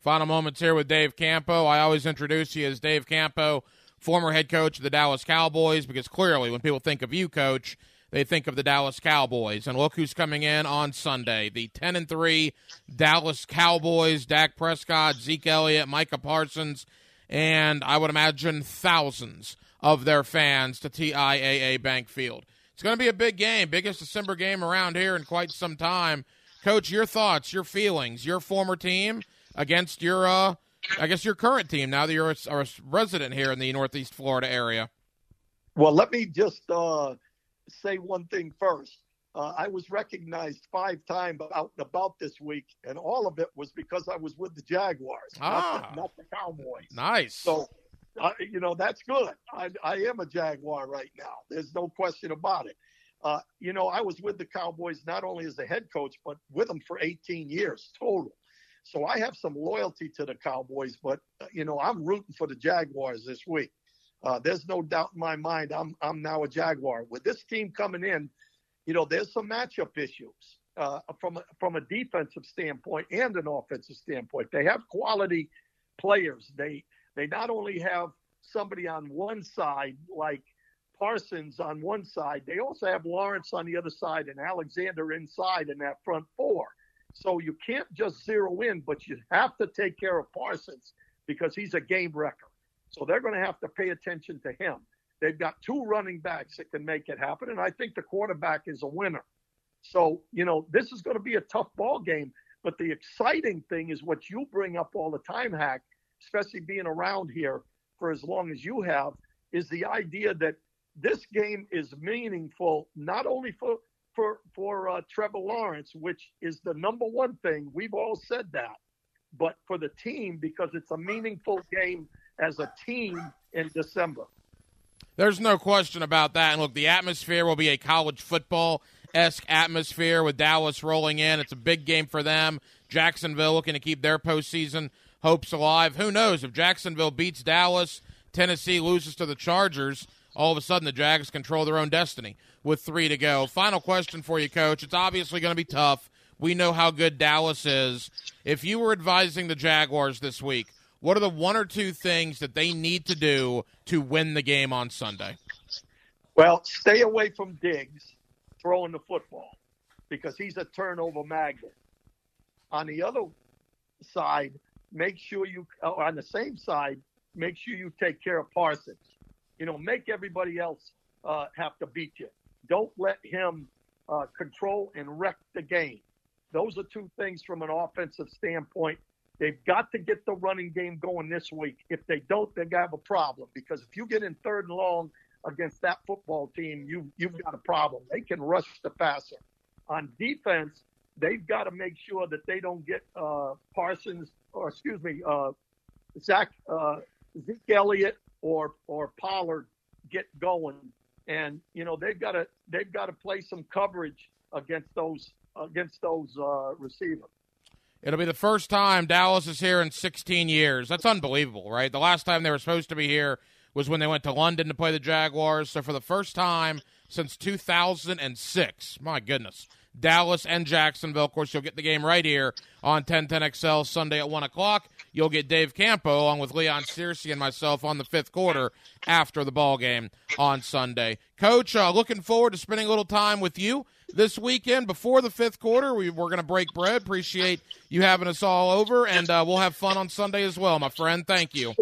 Final moments here with Dave Campo. I always introduce you as Dave Campo former head coach of the Dallas Cowboys, because clearly when people think of you, coach, they think of the Dallas Cowboys. And look who's coming in on Sunday. The 10 and 3 Dallas Cowboys, Dak Prescott, Zeke Elliott, Micah Parsons, and I would imagine thousands of their fans to TIAA Bank Field. It's going to be a big game, biggest December game around here in quite some time. Coach, your thoughts, your feelings, your former team against your uh, I guess your current team now that you're a, a resident here in the Northeast Florida area. Well, let me just uh, say one thing first. Uh, I was recognized five times out and about this week, and all of it was because I was with the Jaguars, ah, not, the, not the Cowboys. Nice. So, uh, you know, that's good. I, I am a Jaguar right now. There's no question about it. Uh, you know, I was with the Cowboys not only as a head coach, but with them for 18 years total. So I have some loyalty to the Cowboys, but uh, you know I'm rooting for the Jaguars this week. Uh, there's no doubt in my mind I'm I'm now a Jaguar with this team coming in. you know, there's some matchup issues uh, from a, from a defensive standpoint and an offensive standpoint. They have quality players. They they not only have somebody on one side like Parsons on one side, they also have Lawrence on the other side and Alexander inside in that front four. So you can't just zero in, but you have to take care of Parsons because he's a game wrecker. So they're going to have to pay attention to him. They've got two running backs that can make it happen, and I think the quarterback is a winner. So you know this is going to be a tough ball game. But the exciting thing is what you bring up all the time, Hack, especially being around here for as long as you have, is the idea that this game is meaningful not only for for for uh, Trevor Lawrence, which is the number one thing. We've all said that, but for the team because it's a meaningful game as a team in December. There's no question about that. And look, the atmosphere will be a college football esque atmosphere with Dallas rolling in. It's a big game for them. Jacksonville looking to keep their postseason hopes alive. Who knows if Jacksonville beats Dallas, Tennessee loses to the Chargers all of a sudden the Jags control their own destiny with three to go. Final question for you, Coach. It's obviously going to be tough. We know how good Dallas is. If you were advising the Jaguars this week, what are the one or two things that they need to do to win the game on Sunday? Well, stay away from Diggs throwing the football because he's a turnover magnet. On the other side, make sure you, on the same side, make sure you take care of Parsons. You know, make everybody else uh, have to beat you. Don't let him uh, control and wreck the game. Those are two things from an offensive standpoint. They've got to get the running game going this week. If they don't, they're gonna have a problem because if you get in third and long against that football team, you you've got a problem. They can rush the passer. On defense, they've got to make sure that they don't get uh, Parsons or excuse me, uh, Zach uh, Zeke Elliott or or Pollard get going, and you know they've got to they've got to play some coverage against those against those uh, receivers. It'll be the first time Dallas is here in 16 years. That's unbelievable, right? The last time they were supposed to be here was when they went to London to play the Jaguars. So for the first time since 2006, my goodness, Dallas and Jacksonville. Of course, you'll get the game right here on 1010XL Sunday at 1 o'clock. You'll get Dave Campo along with Leon Searcy and myself on the fifth quarter after the ball game on Sunday. Coach, uh, looking forward to spending a little time with you this weekend before the fifth quarter. We, are going to break bread. Appreciate you having us all over, and uh, we'll have fun on Sunday as well, my friend. Thank you.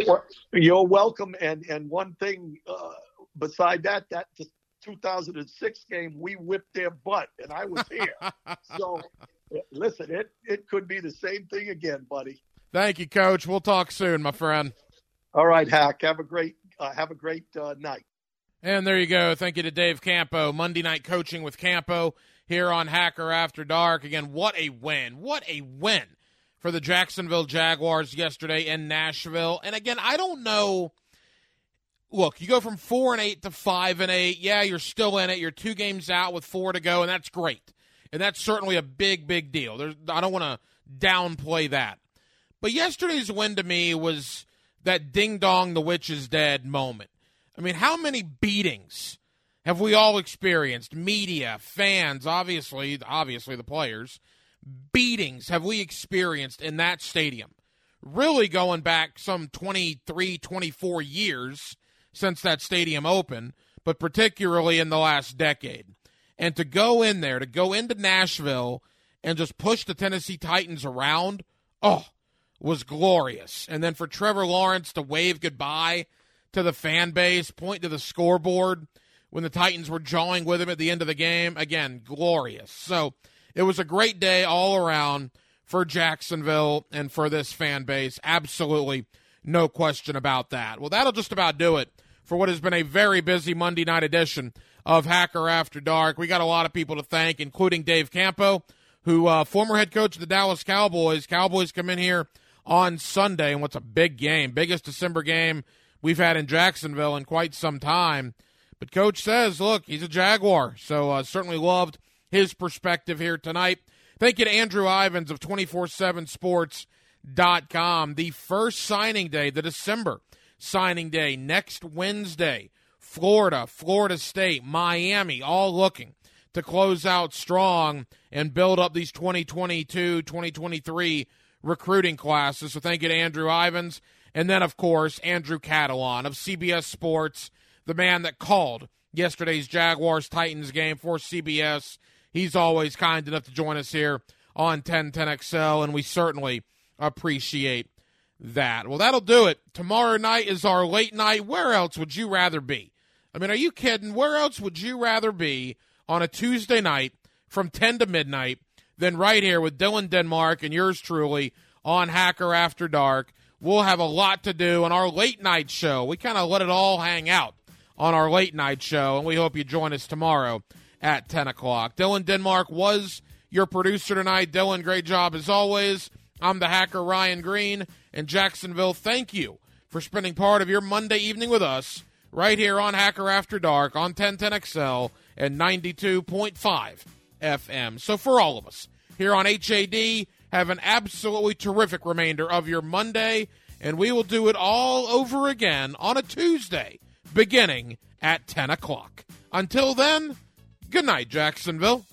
You're welcome. And and one thing uh, beside that, that 2006 game, we whipped their butt, and I was here. so listen, it it could be the same thing again, buddy. Thank you, Coach. We'll talk soon, my friend. All right, Hack. Have a great uh, have a great uh, night. And there you go. Thank you to Dave Campo. Monday night coaching with Campo here on Hacker After Dark. Again, what a win! What a win for the Jacksonville Jaguars yesterday in Nashville. And again, I don't know. Look, you go from four and eight to five and eight. Yeah, you're still in it. You're two games out with four to go, and that's great. And that's certainly a big, big deal. There's, I don't want to downplay that. But yesterday's win to me was that ding dong, the witch is dead moment. I mean, how many beatings have we all experienced? Media, fans, obviously, obviously the players. Beatings have we experienced in that stadium? Really going back some 23, 24 years since that stadium opened, but particularly in the last decade. And to go in there, to go into Nashville and just push the Tennessee Titans around, oh, was glorious. And then for Trevor Lawrence to wave goodbye to the fan base, point to the scoreboard when the Titans were jawing with him at the end of the game, again, glorious. So it was a great day all around for Jacksonville and for this fan base. Absolutely no question about that. Well, that'll just about do it for what has been a very busy Monday night edition of Hacker After Dark. We got a lot of people to thank, including Dave Campo, who uh, former head coach of the Dallas Cowboys. Cowboys come in here on Sunday, and what's a big game, biggest December game we've had in Jacksonville in quite some time. But coach says, look, he's a Jaguar, so uh, certainly loved his perspective here tonight. Thank you to Andrew Ivins of 247sports.com. The first signing day, the December signing day, next Wednesday. Florida, Florida State, Miami, all looking to close out strong and build up these 2022 2023 recruiting classes. So thank you to Andrew Ivins. And then, of course, Andrew Catalon of CBS Sports, the man that called yesterday's Jaguars Titans game for CBS. He's always kind enough to join us here on 1010XL, and we certainly appreciate that. Well, that'll do it. Tomorrow night is our late night. Where else would you rather be? I mean, are you kidding? Where else would you rather be on a Tuesday night from 10 to midnight than right here with Dylan Denmark and yours truly on Hacker After Dark? We'll have a lot to do on our late night show. We kind of let it all hang out on our late night show, and we hope you join us tomorrow at 10 o'clock. Dylan Denmark was your producer tonight. Dylan, great job as always. I'm the hacker, Ryan Green, in Jacksonville, thank you for spending part of your Monday evening with us right here on Hacker After Dark on 1010XL and 92.5 FM. So for all of us here on HAD, have an absolutely terrific remainder of your Monday, and we will do it all over again on a Tuesday beginning at 10 o'clock. Until then, good night, Jacksonville.